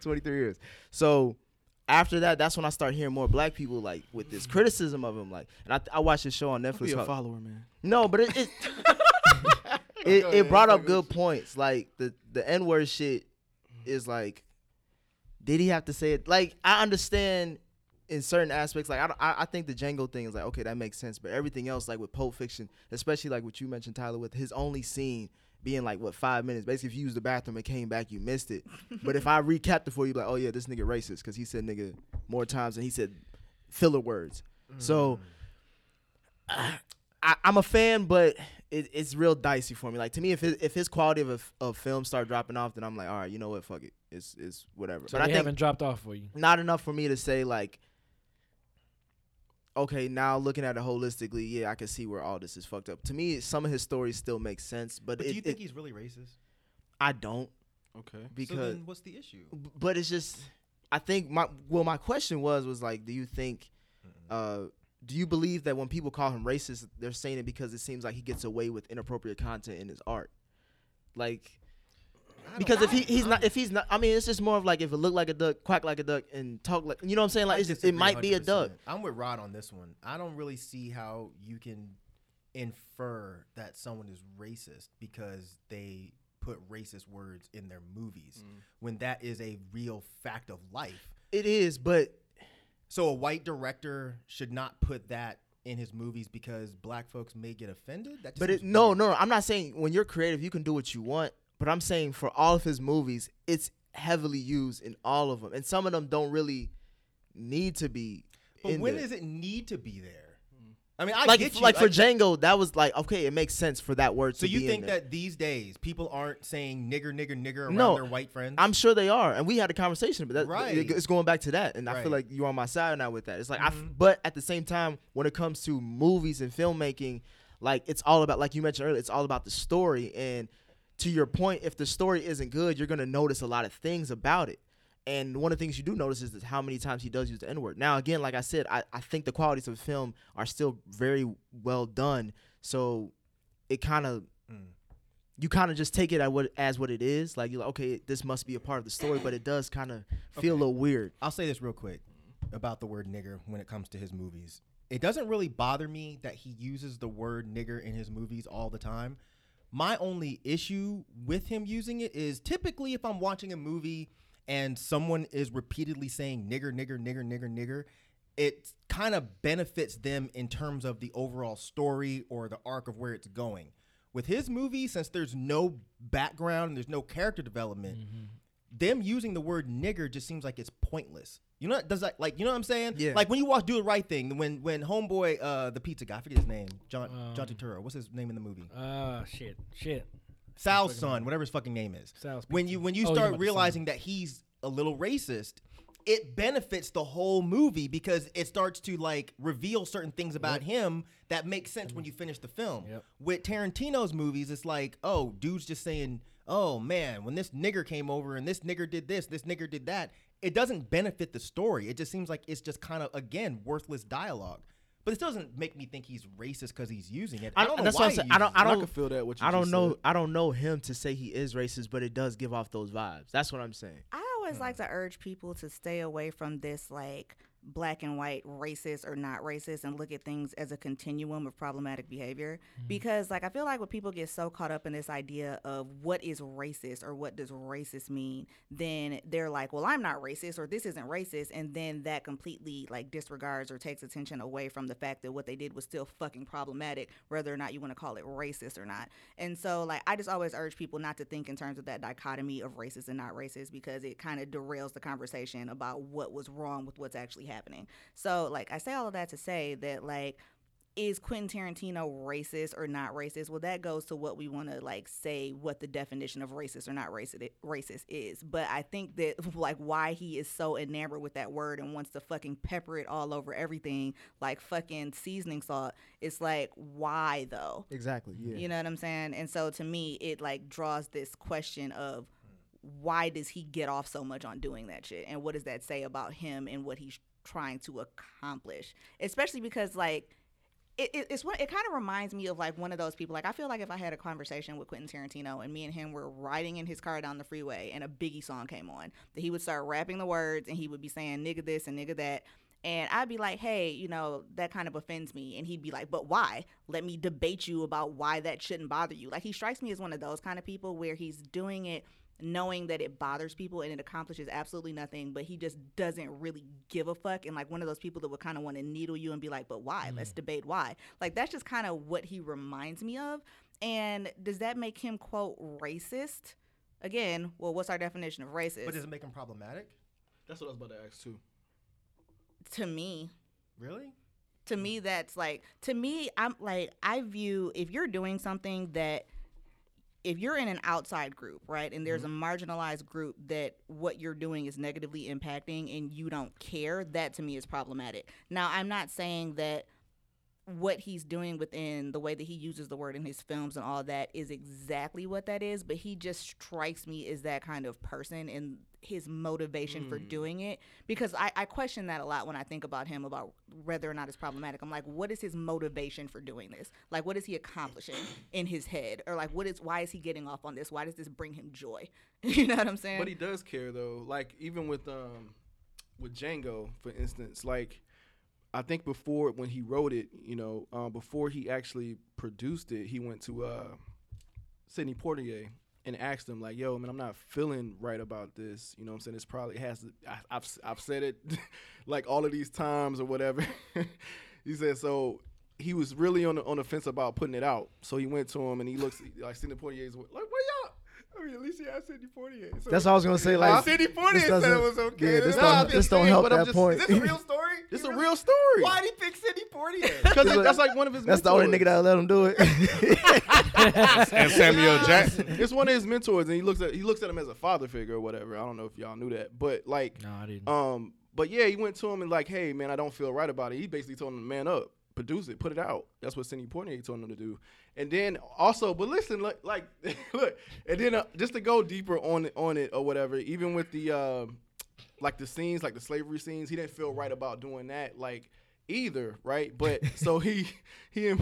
23 years. So after that, that's when I start hearing more black people like with this criticism of him. Like, and I, I watched this show on Netflix. Be a follower, man. No, but it it, it, it brought up good points. Like the the N word shit is like, did he have to say it? Like I understand in certain aspects. Like I I, I think the Django thing is like okay that makes sense, but everything else like with Pulp Fiction, especially like what you mentioned Tyler with his only scene being like what five minutes. Basically, if you used the bathroom and came back, you missed it. but if I recapped it for you, like oh yeah, this nigga racist because he said nigga more times than he said filler words. So. Ah, I, I'm a fan, but it, it's real dicey for me. Like to me, if his, if his quality of a, f- of film start dropping off, then I'm like, all right, you know what, fuck it, it's it's whatever. So but they think haven't dropped off for you. not enough for me to say like, okay, now looking at it holistically, yeah, I can see where all this is fucked up. To me, some of his stories still make sense, but, But it, do you think it- he's really racist? I don't Okay. because so then what's the issue? B- but it's just i think my well my question was was like do you think uh do you believe that when people call him racist they're saying it because it seems like he gets away with inappropriate content in his art? Like because if he, he's not if he's not i mean it's just more of like if it looked like a duck quack like a duck and talk like you know what i'm saying? Like it's just, it disagree might be a duck. I'm with Rod on this one. I don't really see how you can infer that someone is racist because they put racist words in their movies mm. when that is a real fact of life. it is but So a white director should not put that in his movies because black folks may get offended. That just But it, no, no, no. I'm not saying when you're creative, you can do what you want. But I'm saying for all of his movies, it's heavily used in all of them, and some of them don't really need to be. But when there. does it need to be there? I mean, I like like for like- Django, that was like okay, it makes sense for that word So to you be think in there. that these days people aren't saying nigger, nigger, nigger around No, their white friends? I'm sure they are, and we had a conversation, but that, Right. it's going back to that, and I feel like you're on my side now with that. It's like, I f Mhm. but at the same time, when it comes to movies and filmmaking, like it's all about, like you mentioned earlier, it's all about the story. And to your point, if the story isn't good, you're gonna notice a lot of things about it. And one of the things you do notice is how many times he does use the N word. Now, again, like I said, I, I think the qualities of the film are still very well done. So it kind of Mm. you kind of just take it as what as what it is. Like you're like, okay, this must be a part of the story, but it does kind of feel a little weird. I'll say this real quick about the word nigger when it comes to his movies. It doesn't really bother me that he uses the word nigger in his movies all the time. My only issue with him using it is typically if I'm watching a movie and someone is repeatedly saying nigger, nigger, nigger, nigger, nigger, it kind of benefits them in terms of the overall story or the arc of where it's going. With his movie, since there's no background and there's no character development, them using the word nigger just seems like it's pointless. You know, does that like you know what I'm saying? Yeah. Like when you watch Do the Right Thing, when when homeboy, uh, the pizza guy, I forget his name, John John Um, Turturro. What's his name in the movie? Ah, shit, shit. Sal's son, whatever his fucking name is. Sal's when you when you Oh, start about the realizing that he's a little racist, it benefits the whole movie because it starts to like reveal certain things about him that make sense when you finish the film. Yep. With Tarantino's movies, it's like, oh, dude's just saying, oh man, when this nigger came over and this nigger did this, this nigger did that. It doesn't benefit the story. It just seems like it's just kind of again worthless dialogue. But it still doesn't make me think he's racist because he's using it. I I don't know that's why what I'm saying. I don't. I don't. can feel that. What you I don't know. said. I don't know him to say he is racist, but it does give off those vibes. That's what I'm saying. I always like to urge people to stay away from this like black and white racist or not racist and look at things as a continuum of problematic behavior mm-hmm. because like I feel like when people get so caught up in this idea of what is racist or what does racist mean then they're like well I'm not racist or this isn't racist and then that completely like disregards or takes attention away from the fact that what they did was still fucking problematic whether or not you want to call it racist or not. And so like I just always urge people not to think in terms of that dichotomy of racist and not racist because it kind of derails the conversation about what was wrong with what's actually happening. So like I say all of that to say that like is Quentin Tarantino racist or not racist? Well, that goes to what we want to like say what the definition of racist or not racist racist is. But I think that like why he is so enamored with that word and wants to fucking pepper it all over everything like fucking seasoning salt. It's like why though? Exactly. Yeah. You know what I'm saying? And so to me, it like draws this question of why does he get off so much on doing that shit? And what does that say about him and what he's trying to accomplish? Especially because like it, it, it's what it kind of reminds me of like one of those people. Like I feel like if I had a conversation with Quentin Tarantino and me and him were riding in his car down the freeway and a Biggie song came on, that he would start rapping the words and he would be saying nigga this and nigga that. And I'd be like, hey, you know, that kind of offends me. And he'd be like, but why? Let me debate you about why that shouldn't bother you. Like, he strikes me as one of those kind of people where he's doing it knowing that it bothers people and it accomplishes absolutely nothing, but he just doesn't really give a fuck. And like one of those people that would kind of want to needle you and be like, but why? Let's mm. debate why. Like, that's just kind of what he reminds me of. And does that make him, quote, racist? Again, well, what's our definition of racist? But does it make him problematic? That's what I was about to ask too. to me, Really? to me that's like to me i'm like i view if you're doing something that if you're in an outside group right and there's a mm-hmm. marginalized group that what you're doing is negatively impacting and you don't care that to me is problematic. Now i'm not saying that what he's doing within the way that he uses the word in his films and all that is exactly what that is but he just strikes me as that kind of person and his motivation for doing it because I, I question that a lot when I think about him about whether or not it's problematic. I'm like, what is his motivation for doing this? Like, what is he accomplishing in his head, or like, what is why is he getting off on this? Why does this bring him joy? you know what I'm saying? But he does care though. Like even with um with Django, for instance, like I think before when he wrote it, you know, uh, before he actually produced it, he went to uh Sidney Poitier and asked him like, "Yo, man, I'm not feeling right about this. You know, what I'm saying it's probably it has. To, I, I've I've said it like all of these times or whatever." he said so. He was really on the on the fence about putting it out, so he went to him and he looks like Sidney Poitier's like, "Where y'all?" I mean, at least he asked Sidney Poitier. So That's all I was gonna say. Like, Sidney Poitier said it was okay. Yeah, this don't, I'm this don't help but that just- point. Is this a real story? It's a real story. Why did he pick Sidney Poitier? Because that's like one of his. That's the only nigga that let him do it. and Samuel Jackson. It's one of his mentors, and he looks at he looks at him as a father figure or whatever. I don't know if y'all knew that, but like, No, I didn't. um, but yeah, he went to him and like, hey man, I don't feel right about it. He basically told him to man up, produce it, put it out. That's what Sidney Poitier told him to do. And then also, but listen, like, like look, and then uh, just to go deeper on it, on it or whatever, even with the um, like the scenes, like the slavery scenes, he didn't feel right about doing that, like either, right? But so he he.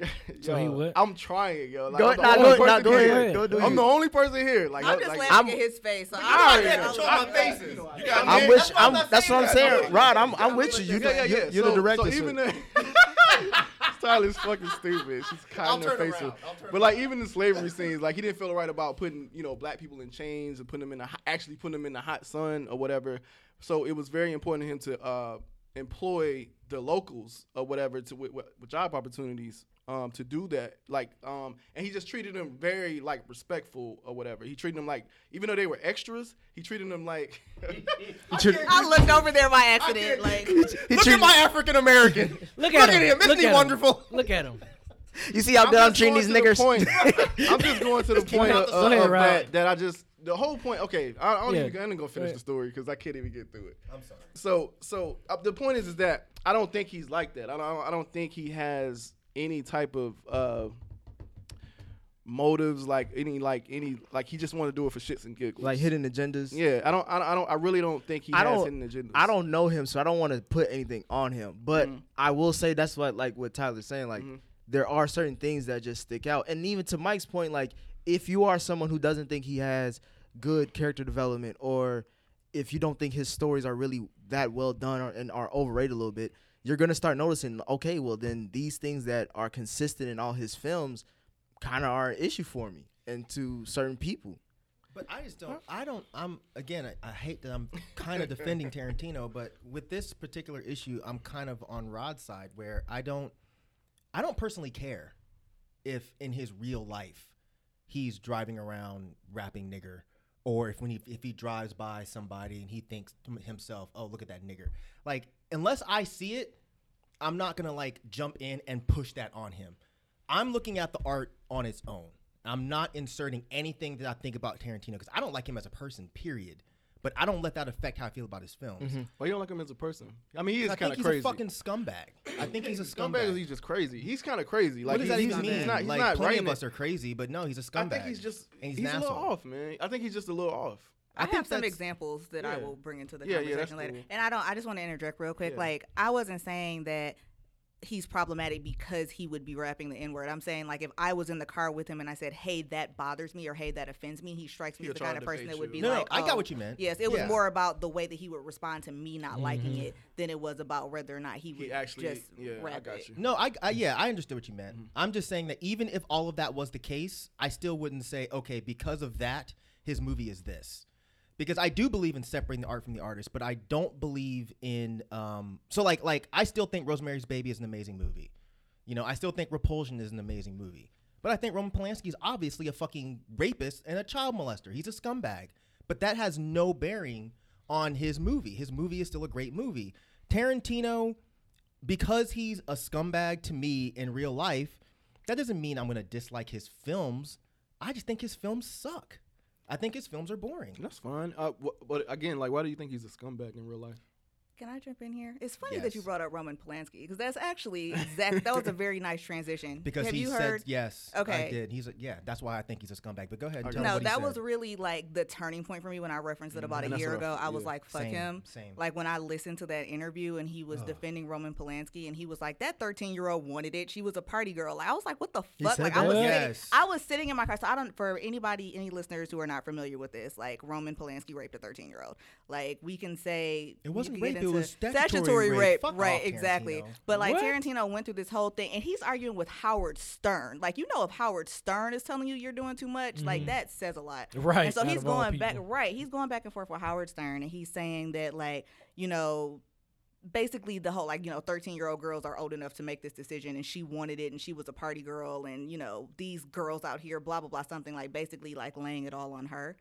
So he what? I'm trying, yo. Like, Go- I'm the nah, only go- person nah, go here. ahead. Go do I'm you. the only person here. Like, I'm just like, laughing I'm- at his face. So I I'm already like. I'm Show like, my faces. You got I'm with. That's I'm, that's what I'm saying saying. Rod. I'm I'm with you. You yeah, yeah, yeah. you're the director, So so- even the Tyler's fucking stupid. She's kind of her turn face. around. with- I'll turn But like even the slavery scenes, like he didn't feel right about putting you know black people in chains and putting them in the actually putting them in the hot sun or whatever. So it was very important to him to uh, employ the locals or whatever to with, with with job opportunities um, to do that. Like um, and he just treated them very like respectful or whatever. He treated them like even though they were extras, he treated them like. I looked over there by accident. Like, Look at my African American. Look at Look at him. him. Isn't Look he at him. wonderful? Look at him. You see how good I'm treating these to the niggers. point- I'm just going to the point of, the of- of Rod. that that I just the whole point. Okay, I, I don't Yeah. even I'm not gonna finish Right. the story because I can't even get through it. I'm sorry. So so uh, the point is is that I don't think he's like that. I don't I don't think he has any type of uh, motives, like any like any like he just wanted to do it for shits and giggles. Like hidden agendas. Yeah, I don't, I don't, I don't, I really don't think he I has don't- hidden agendas. I don't know him, so I don't want to put anything on him. But Mhm. I will say that's what like what Tyler's saying. Like Mhm. there are certain things that just stick out. And even to Mike's point, like if you are someone who doesn't think he has good character development, or if you don't think his stories are really that well done or, and are overrated a little bit, you're gonna start noticing. Okay, well then these things that are consistent in all his films kind of are an issue for me and to certain people. But I just don't. I don't. I'm again. I, I hate that I'm kind of defending Tarantino, but with this particular issue, I'm kind of on Rod's side where I don't. I don't personally care if in his real life he's driving around rapping nigger, or if when he if he drives by somebody and he thinks to himself, "Oh, look at that nigger." Like unless I see it, I'm not gonna like jump in and push that on him. I'm looking at the art on its own. I'm not inserting anything that I think about Tarantino because I don't like him as a person, period. But I don't let that affect how I feel about his films. Mm-hmm. Why you don't like him as a person? I mean, he is kind think of he's a fucking scumbag. I think he's a scumbag. Scumbag. he just crazy? He's kind of crazy. Like what does that he's, even he's mean? Not, he's like not plenty of us are crazy, but no, he's a scumbag. I think he's just and he's, he's, a little off, man. I think he's just a little off. I, think have some examples that I will bring into the Yeah, yeah, conversation later. cool. And I don't. I just want to interject real quick. Yeah. Like I wasn't saying that he's problematic because he would be rapping the N word. I'm saying like if I was in the car with him and I said, "Hey, that bothers me," or "Hey, that offends me," he strikes me He'll as the kind of person that would be you. No, no, like, I got "Oh, what you meant. Yes, it was Yeah. more about the way that he would respond to me not liking mm-hmm. it than it was about whether or not he would He actually, just yeah, I rap got it. you. No, I, I yeah, I understood what you meant. Mm-hmm. I'm just saying that even if all of that was the case, I still wouldn't say okay because of that his movie is this. Because I do believe in separating the art from the artist, but I don't believe in um so like like I still think Rosemary's Baby is an amazing movie. You know, I still think Repulsion is an amazing movie. But I think Roman Polanski is obviously a fucking rapist and a child molester. He's a scumbag. But that has no bearing on his movie. His movie is still a great movie. Tarantino because he's a scumbag to me in real life, that doesn't mean I'm gonna dislike his films. I just think his films suck. I think his films are boring. That's fine. Uh, wh- but again, like, why do you think he's a scumbag in real life? Can I jump in here? It's funny that you brought up Roman Polanski because that's actually exact. that was a very nice transition. Because have he you said heard? yes. Okay. I did. He's a, yeah. That's why I think he's a scumbag. But go ahead. And Okay. tell me No, what he that said. was really like the turning point for me when I referenced it mm-hmm. about And a year ago. I was yeah. like, "Fuck Same, him." same. Like when I listened to that interview and he was defending Roman Polanski and he was like, "That thirteen year old wanted it. She was a party girl." Like, I was like, "What the fuck?" said Like I was that? sitting, I was sitting in my car. So I don't. For anybody, any listeners who are not familiar with this, like Roman Polanski raped a thirteen year old. Like we can say It wasn't rape, get it was statutory rape. Fuck right? exactly. But like What? Tarantino went through this whole thing, and he's arguing with Howard Stern. Like you know, if Howard Stern is telling you you're doing too much, like mm. that says a lot. Right, And so out he's going back. Right. He's going back and forth with Howard Stern, and he's saying that like you know. Basically, the whole like you know, thirteen year old girls are old enough to make this decision, and she wanted it, and she was a party girl, and you know these girls out here, blah blah blah, something like basically like laying it all on her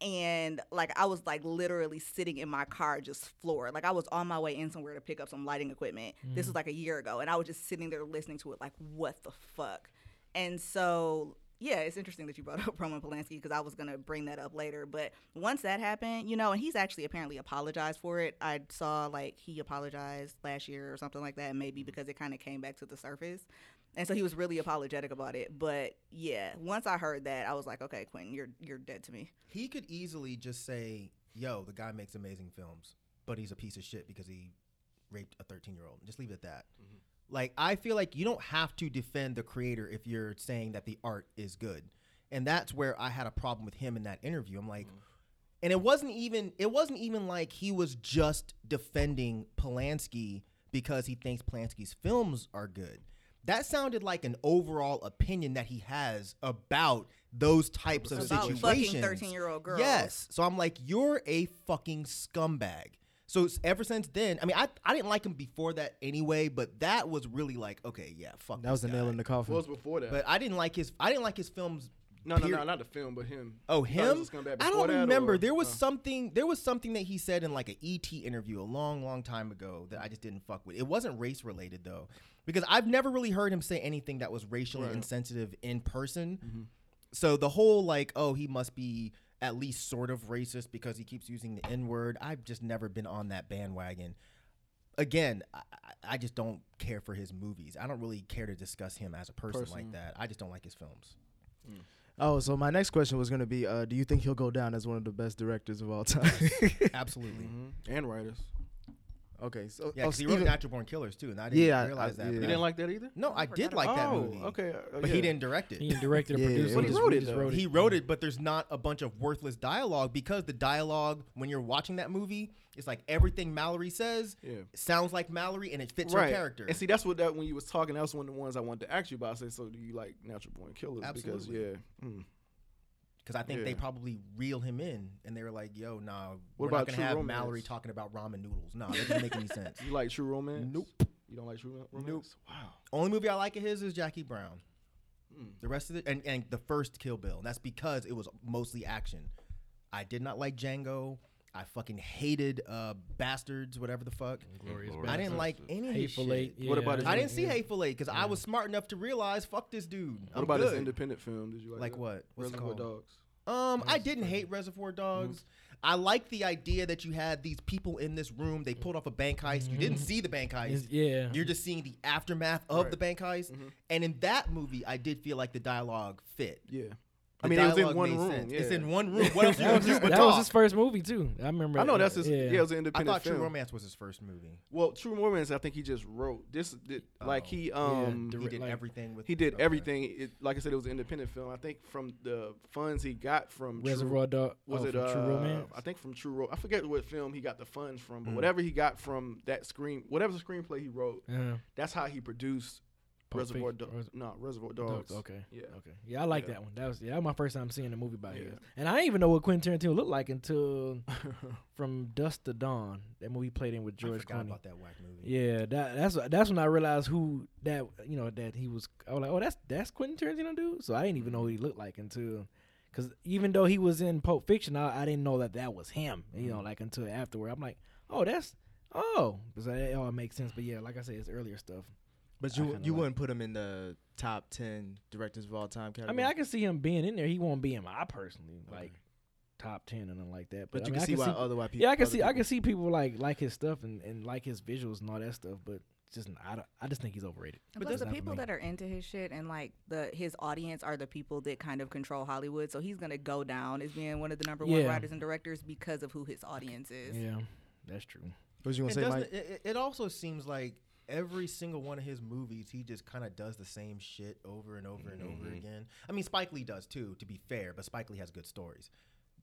and like I was like literally sitting in my car just floored. Like I was on my way in somewhere to pick up some lighting equipment. This was mm. like a year ago, and I was just sitting there listening to it, like what the fuck. And so yeah, it's interesting that you brought up Roman Polanski because I was gonna bring that up later. But once that happened, you know, and he's actually apparently apologized for it. I saw like he apologized last year or something like that, maybe mm. because it kind of came back to the surface. And so he was really apologetic about it. But yeah, once I heard that, I was like, okay, Quentin, you're you're dead to me. He could easily just say, "Yo, the guy makes amazing films, but he's a piece of shit because he raped a 13 year old." Just leave it at that. Mm-hmm. Like, I feel like you don't have to defend the creator if you're saying that the art is good, and that's where I had a problem with him in that interview. I'm like, mm-hmm. and it wasn't even it wasn't even like he was just defending Polanski because he thinks Polanski's films are good. That sounded like an overall opinion that he has about those types of About situations. fucking 13-year-old girls. Yes. So I'm like, you're a fucking scumbag. So ever since then, I mean, I, I didn't like him before that anyway, but that was really like, okay, yeah, fuck. That was the this nail in the coffin. What was before that? But I didn't like his. I didn't like his films. No, no, no, not the film, but him. Oh, You thought he him? I don't remember. or- there was uh, something. There was something that he said in like an ET interview a long, long time ago that I just didn't fuck with. It wasn't race related though, because I've never really heard him say anything that was racially Right. insensitive in person. So the whole like, oh, he must be at least sort of racist because he keeps using the N word. I've just never been on that bandwagon. Again, I, I- just don't care for his movies. I don't really care to discuss him as a person, Person. like that. I just don't like his films. Oh, so my next question was gonna be, uh, do you think he'll go down as one of the best directors of all time? Absolutely. Mm-hmm. And writers. okay, so Yeah, oh, 'cause he wrote Natural Born Killers too, and I didn't Yeah, realize I- that. yeah. You didn't like that either? No, I did like that oh, movie. okay. uh, But yeah. he didn't direct it. He didn't direct it or Yeah, produce yeah, it. but He he wrote it, wrote it. He wrote it, but there's not a bunch of worthless dialogue because the dialogue when you're watching that movie, it's like everything Mallory says Yeah. sounds like Mallory and it fits right. her character. And see, that's what that when you was talking, that was one of the ones I wanted to ask you about. I said, so do you like Natural Born Killers? Absolutely. Because yeah. Mm. Because I think they probably reel him in, and they were like, "Yo, nah, What we're about not gonna True have Romance? Mallory talking about ramen noodles. No, that doesn't make any sense." You like True Romance? Nope. You don't like True Ro- Romance? Nope. Wow. Only movie I like of his is Jackie Brown. Mm. The rest of it, and, and the first Kill Bill. And that's because it was mostly action. I did not like Django. I fucking hated uh, Bastards, whatever the fuck. Glorious Glorious I didn't like any of his Hateful shit. Eight. What about his- I didn't see yeah. Hateful Eight because I was smart enough to realize, fuck this dude. What I'm about good. his independent film? Did you like Like that? what? What's it Reservoir called? Dogs. Um, I didn't hate Reservoir Dogs. I like the idea that you had these people in this room. They pulled off a bank heist. You didn't see the bank heist. It's- yeah. You're just seeing the aftermath of Right. the bank heist. And in that movie, I did feel like the dialogue fit. Yeah. The I mean, it was in one room. sense. Yeah. It's in one room. What else you That gonna was, do his, but that was his first movie too. I remember. I know that's his. Yeah, it was an independent. Film. I independent thought film. True Romance was his first movie. Well, True Romance, I think he just wrote this. Did, like Oh. he um He Direct- did like- everything with. he did okay. everything. It, like I said, it was an independent film. I think from the funds he got from True- Reservoir Dog. was oh, it from uh, True Romance? I think from True Ro- I forget what film he got the funds from, but Mm. whatever he got from that screen, whatever the screenplay he wrote, Uh, that's how he produced Pulp Reservoir Dogs. or- No, Reservoir Dogs. Dogs. Okay. Yeah. Okay. Yeah, I like Yeah. that one. That was yeah, that was my first time seeing a movie about Yeah. his. And I didn't even know what Quentin Tarantino looked like until from Dusk to Dawn. That movie played in with I George forgot Clooney. about that whack movie. Yeah, that that's that's when I realized who that you know that he was. I was like, oh, that's that's Quentin Tarantino dude. So I didn't even know what he mm-hmm. looked like until, because even though he was in Pulp Fiction, I, I didn't know that that was him. You know, mm-hmm. like until afterward, I'm like, oh, that's oh, because it all makes sense. But yeah, like I said, it's earlier stuff. But you you like- wouldn't put him in the top ten directors of all time I mean, I can see him being in there. He won't be in my personally like top ten and nothing like that. But, but I you mean, can I see why other white people. Yeah, I can other see. I can see people like like his stuff and, and like his visuals and all that stuff. But just I, don't, I just think he's overrated. But that's the people that are into his shit and like the his audience are the people that kind of control Hollywood. So he's gonna go down as being one of the number one writers and directors because of who his audience is. Yeah, that's true. What you gonna say, Mike? it, it also seems like every single one of his movies, he just kind of does the same shit over and over and over Mhm. again. I mean, Spike Lee does too, to be fair, but Spike Lee has good stories.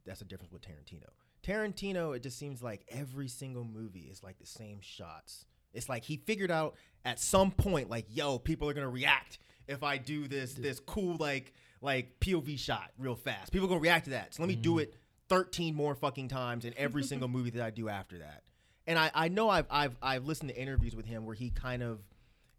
That's the difference with Tarantino. Tarantino, it just seems like every single movie is like the same shots. It's like he figured out at some point, like, yo, people are gonna react if I do this this cool like like POV shot real fast. People are gonna react to that. So let me do it 13 more fucking times in every single movie that I do after that. And I, I know I've, I've I've listened to interviews with him where he kind of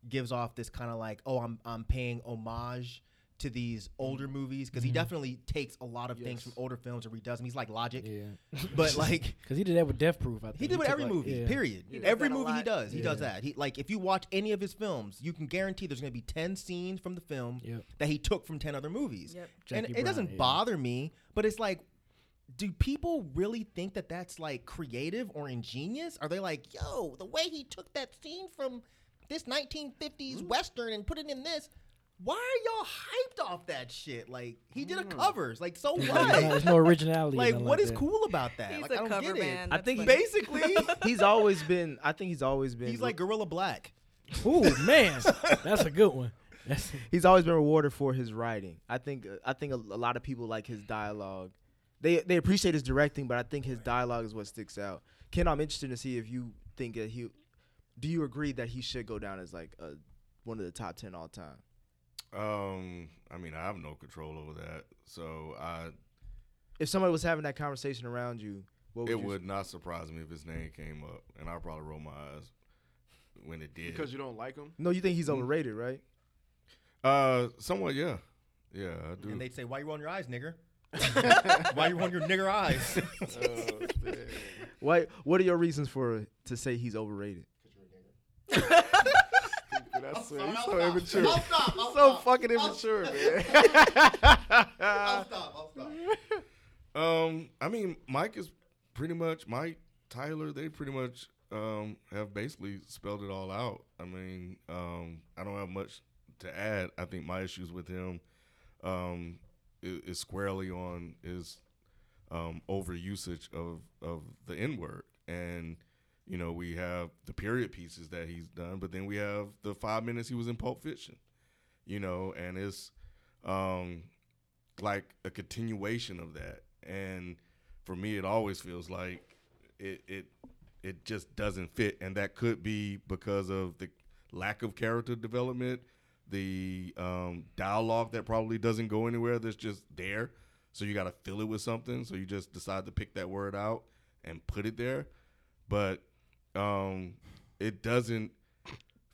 gives off this kind of like, oh, I'm I'm paying homage to these older mm-hmm. movies because he mm-hmm. definitely takes a lot of things from older films and redoes them. He's like Logic, Yeah, but like because he did that with Death Proof. I think he did with took, every like- movie. yeah. Period. He Every movie he lot. does, he does that. He like if you watch any of his films, you can guarantee there's going to be ten scenes from the film Yep. that he took from ten other movies. Yep. and Jackie it doesn't yeah. bother me, but it's like. Do people really think that that's like creative or ingenious? Are they like, yo, the way he took that scene from this 1950s western and put it in this? Why are y'all hyped off that shit? Like he did a covers. Like so There's no- what? There's no originality. or like nothing what is that. cool about that? He's like I a don't cover get man. it. I think funny. Basically, he's always been. I think he's always been. he's like Guerilla Black. Ooh man, that's a good one. That's he's always been rewarded for his writing. I think uh, I think a, a lot of people like his dialogue. They they appreciate his directing, but I think his dialogue is what sticks out. Ken, I'm interested to see if you think that he. Do you agree that he should go down as like a, one of the top ten all time? Um, I mean, I have no control over that, so I If somebody was having that conversation around you, what would it you would not surprise me if his name came up, and I probably roll my eyes when it did. because you don't like him. No, you think he's overrated, right? uh, somewhat, yeah, yeah, I do. And they'd say, "Why you rolling your eyes, nigger? Why you rolling your nigger eyes?" Why? What are your reasons for to say he's overrated? That's so, he's so immature. so fucking immature, I'll man. I'll stop. I'll stop. Um, I mean, Mike is pretty much Mike Tyler. They pretty much um have basically spelled it all out. I mean, um, I don't have much to add. I think my issues with him, um, is, is squarely on his um, overusage of of the N word, and you know we have the period pieces that he's done, but then we have the five minutes he was in Pulp Fiction, you know, and it's um, like a continuation of that, and for me, it always feels like it it it just doesn't fit, and that could be because of the lack of character development, the um, dialogue that probably doesn't go anywhere. That's just there, so you got to fill it with something. So you just decide to pick that word out and put it there, but um, it doesn't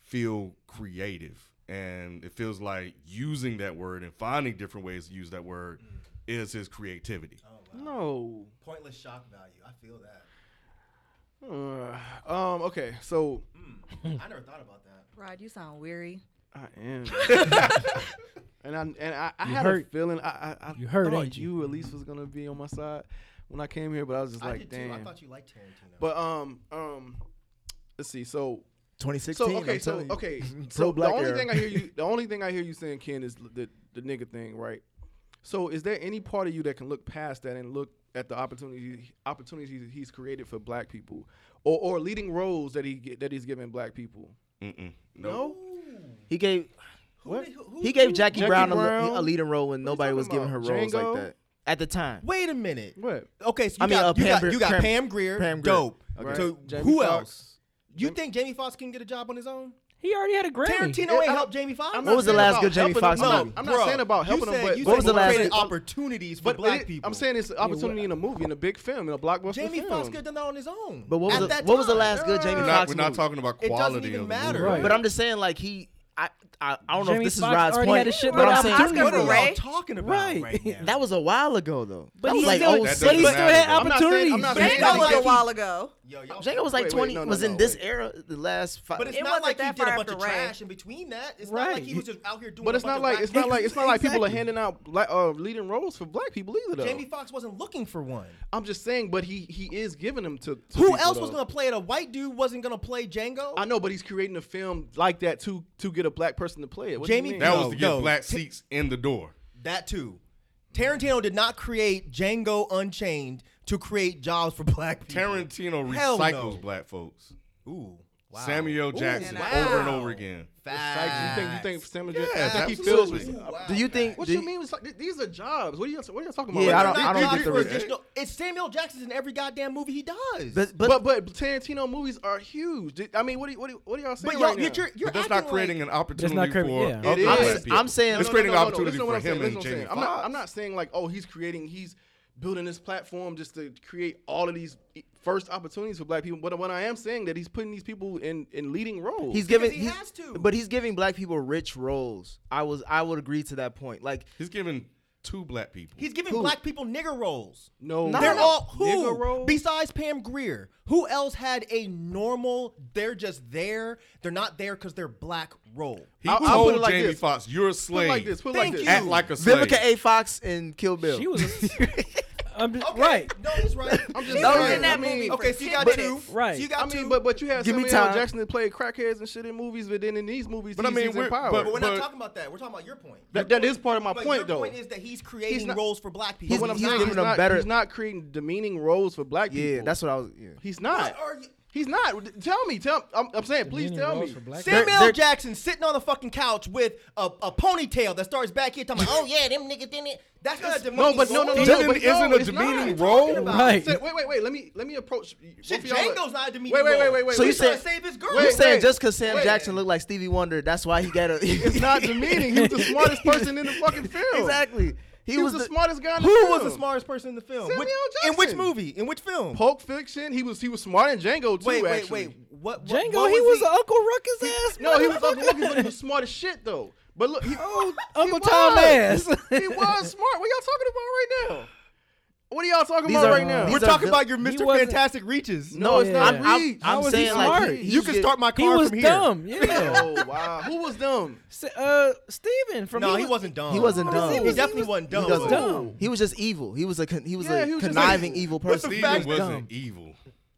feel creative, and it feels like using that word and finding different ways to use that word is his creativity. oh No. Pointless shock value. I feel that. Uh, um. Okay. So I never thought about that. Rod, you sound weary. I am. and I and I, I had hurt. a feeling I I, I You hurt, thought you? you at least was gonna be on my side when I came here, but I was just I like, did too. damn. I thought you liked Tarantino. But um um, let's see. So 2016. so okay I'm so okay. Pro so the only era. thing I hear you the only thing I hear you saying, Ken, is the the nigga thing, right? So is there any part of you that can look past that and look at the opportunities opportunities he's created for black people, or or leading roles that he that he's given black people? Mm-mm. No. He gave What? he gave Jackie, Jackie Brown, a, Brown? a leading role when What are you nobody was talking giving her about? roles Django? like that at the time. Wait a minute. What? Okay, so you I mean, got, uh, you, Pam got you got Pam- Pam, Grier, Pam Grier. dope. Okay. So Jamie who Foxx. else? You Jamie- think Jamie Foxx can get a job on his own? He already had a Grammy. Tarantino Yeah, ain't I- helped Jamie Foxx. I'm What not was the saying last about good Jamie helping Foxx him. I'm not- movie? I'm not saying about helping said, him, but you What said was the last created good- opportunities for But black it- people? I'm saying it's an opportunity in a movie, in a big film, in a blockbuster Jamie film. Foxx could have done that on his own. But what was At the, that what was the time. last good Jamie We're Foxx not, we're not movie? talking about It doesn't quality even of the matter. Right. But I'm just saying, like he, I, I, I don't know Jamie if this Foxx is Rod's already point. had a shitload but I'm of saying, opportunities. What are for y'all Ray. talking about Right. right, now? that was a while ago though. But that he was like still, oh That but he doesn't still had matter, though. I'm not saying- opportunities. I'm not Django was like a he- while ago. Yo, y'all- Django was like Wait, wait, 20. no, no, was in no, this wait. era, the last five. But it's It not wasn't like he that did a far bunch of after Ray. trash in between that. It's not like he Right. was just out here doing. But a it's bunch not of like it's not like it's not like people are Exactly. handing out black, uh, leading roles for black people either. Though Jamie Foxx wasn't looking for one. I'm just saying, but he he is giving them to. to Who people, else was though. gonna play it? A white dude wasn't gonna play Django. I know, but he's creating a film like that to to get a black person to play it. What do you Jamie- mean? That No, was to get no. black seats in the door. That too. Tarantino did not create Django Unchained to create jobs for black people. Tarantino Hell recycles no. black folks. Ooh, wow. Samuel Ooh, Jackson wow. over and over again. Like, you think you think Samuel Jackson? Yes, I think he feels. absolutely. Ooh, wow. Do you think? What do you mean? It's like, these are jobs. What are you what are you talking about? Yeah, right I don't- Not I don't get the for additional- It's Samuel Jackson in every goddamn movie he does. But, But, but, but Tarantino movies are huge. I mean, what do you, what do you, what are y'all saying But y'all, right now? you're, you're But that's not creating like, an opportunity not creating- for yeah. other It black is. people. I'm saying- it's No, no, creating no, no, an opportunity listen to what for I'm saying, him and I'm Jamie. I'm not, Foxx. I'm not saying like, oh, he's creating, he's building this platform just to create all of these first opportunities for black people. But what I am saying that he's putting these people in in leading roles. he's giving. he he's- has to. But he's giving black people rich roles. I was. I would agree to that point. Like He's giving two black people. he's giving Who? black people nigger roles. no, They're no, all who nigga roles? besides Pam Grier. Who else had a normal? They're just there. They're not there because they're black role. he I'll- told I'll put it like Jamie this. Foxx, "You're a slave." Put it slave. like this. Put it like Thank this. you. Act like a slave." Vivica A. Fox and Kill Bill. She was. A, I'm just, Okay, right. No, he's right. I'm just She That was was- saying. in that I mean, movie. okay, for so you 10 got two. Right. So you got I mean, but but you have Give me Samuel L. Jackson that played crackheads and shit in movies, but then in these movies, But I mean, he's we're- empowered. but- But we're not talking about that. We're talking about your point. That- Your that is part of my but point, your though. point is that he's creating not- roles for black people. He's- what I'm he's saying, giving he's them not, better- He's not creating demeaning roles for black people. yeah, that's what I was. Yeah. he's not. What are you? He's not. Tell me. Tell. I'm, I'm saying. Please tell me. for They're- Samuel they're- Jackson sitting on the fucking couch with a, a ponytail that starts back here talking about, oh yeah, them niggas in it. That's not a demeaning No, but no, no, no, role. no. Isn't- but no, isn't a demeaning role? about? Right. Say- wait, wait, wait. Let me let me approach. Shit, both of y'all- Django's not a demeaning Wait, wait, wait, wait, wait. So you said- save his girl. You Wait, saying just because Sam wait. Jackson looked like Stevie Wonder, that's why he got a? It's not demeaning. He was the smartest person in the fucking film. exactly. He, He, was, the, smartest guy in the Who film. was the smartest person in the film? Samuel Which- in which movie? In which film? Pulp Fiction. He was he was smart in Django too. wait, wait, actually. wait. What? what Django, what he was he? Uncle Ruckus ass. No, he was Uncle Lucky, but he was smart as shit though. But look, he, Oh, he Uncle was. Tom ass. he was smart. What y'all talking about right now? What are y'all talking These about are- right now? We're are talking vil- about your Mr. wasn't- Fantastic reaches. no, it's not. I'm, reach. How I'm was he saying like smart? he- You can get- start my He car was from here. dumb. Yeah. Oh wow, who was dumb? S- uh, Steven from No, he wasn't dumb. He wasn't What is dumb. he? He was- definitely wasn't dumb. He dumb. wasn't dumb. He was just evil. He was a con- he was Yeah, a he was just conniving evil. evil What's the person. fact- Steven wasn't dumb. evil.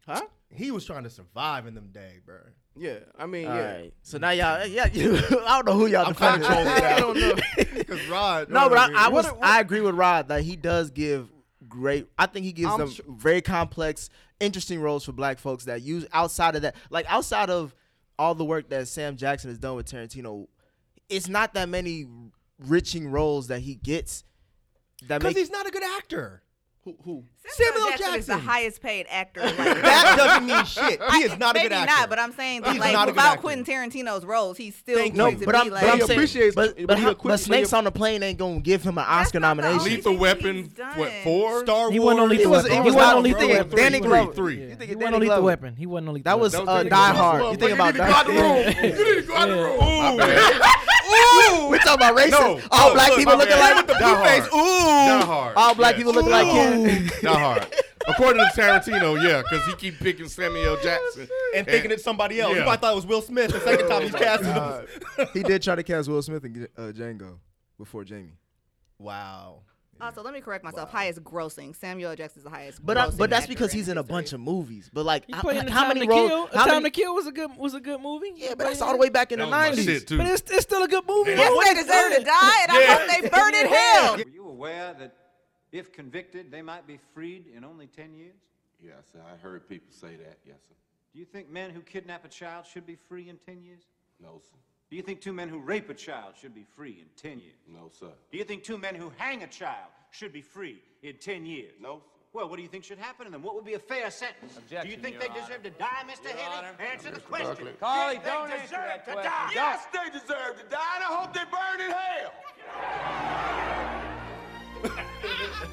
Huh? he was trying to survive in them days, bro. Yeah, I mean, All yeah. right. So now y'all, yeah, you, I don't know who y'all I'm defending. kinda trolling I don't know. Because Rod, No, but over I, I here- was I agree with Rod that he does give great. I think he gives I'm them su- very complex, interesting roles for black folks that use outside of that, like outside of all the work that Sam Jackson has done with Tarantino. It's not that many riching roles that he gets. That Because he's not a good actor. Who? who? Samuel, Samuel Jackson, is the highest paid actor. Like, That doesn't mean shit. He is not a good actor. not, but I'm saying that like not without actor. Quentin Tarantino's roles, he's still Thank going you. to but be I'm, like. but I'm saying, appreciates- but, but but, how- acqui- but Snakes on the Plane ain't gonna give him an Oscar not the only nomination. thing Lethal Weapon, done. what four? Star He Wars. wasn't on He Lethal was- Weapon. he He was wasn't on Lethal three. Weapon. Danny Glover. three. Yeah. You He wasn't on Danny Lethal Weapon. He wasn't on Lethal That was That was uh, Danny Die Hard. You think you about need to go out the room. You need to go out the room. Oh, My. Ooh, we talking about racist. No. all Look, black look, people my looking bad. like Die Hard. Die Ooh. Hard. all black Yes. people looking like Ken. Die Hard. According to Tarantino, yeah, because he keep picking Samuel Jackson And thinking it's somebody else. Yeah. You probably thought it was Will Smith the second time he's casting him. he did try to cast Will Smith in uh, Django before Jamie. Wow. Also, let me correct myself. Highest grossing. Samuel Jackson's the highest. But I, grossing but that's because he's in a bunch of movies. But like, He how, how many to roles? Kill. How Time many, to Kill was a good was a good movie. yeah, but that's all the way back in That the nineties. But it's, it's still a good movie. Yes, though. they deserve to die, and I hope they burn in hell. Were you aware that if convicted, they might be freed in only 10 years? Yes, sir. I heard people say that. Yes, sir. Do you think men who kidnap a child should be free in 10 years? No, sir. Do you think two men who rape a child should be free in 10 years? No, sir. Do you think two men who hang a child should be free in 10 years? No, sir. Well, what do you think should happen to them? What would be a fair sentence? Objection, do you think they deserve to die, Mr. Henry? Answer the question. Carl Lee, Did they deserve to die? Yes, they deserve to die, and I hope they burn in hell.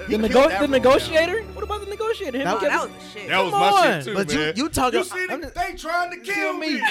The, nego- the negotiator. What about the negotiator? Him That- and That was the shit. That was my on. shit too, But you man. you talking? You see, I'm they, just- they trying to kill me.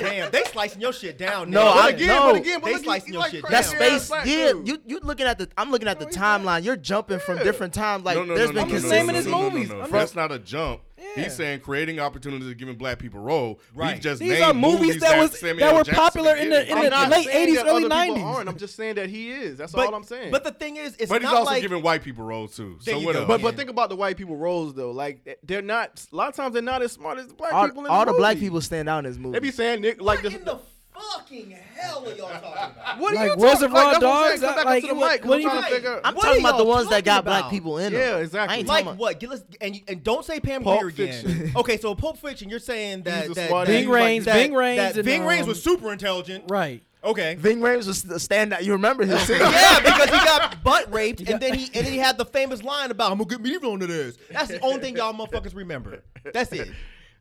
Damn, they slicing your shit down. No, now. I- But again, no. but again, but They look, slicing he your like shit that down. ass space, yeah. dude. You you looking at the? I'm looking at the timeline. You're jumping from different times. Like no, no, there's no, been no, no, just no, naming no, his no, no, no, movies. no. That's not a jump. Yeah. He's saying creating opportunities to giving black people role. Right. We've just These named are movies that was Samuel that were Jackson popular in the did. in I'm the not late saying '80s, that early other people '90s. aren't. I'm just saying that he is. That's But, all I'm saying. but the thing is, it's But he's not also like, giving white people roles too. So what else? But but think about the white people roles though. Like they're not. A lot of times they're not as smart as the black all, people in all the the black people stand out in this movie. They be saying Nick like What this. in the fucking hell are y'all talking about? What are Like you talking- about? like, that's what I'm. Dogs, Come back like, up to the what- mic. 'cause what I'm you trying to figure I'm What talking about the ones that got talking black people in them. Yeah, exactly. I ain't Like talking what? Get, let's, and and don't say Pam Pulp Grier again. Fiction. okay, so Pulp Fiction, you're saying that He's a that, smart that, ass. Ving Rhames- that, Ving Rhames that and, Ving Rhames um, was super intelligent. Right. Okay. Ving Rhames was the stand out. You remember his scene? yeah, because he got butt raped, and then he and then he had the famous line about "I'm gonna get me on to this." That's the only thing y'all motherfuckers remember. That's it.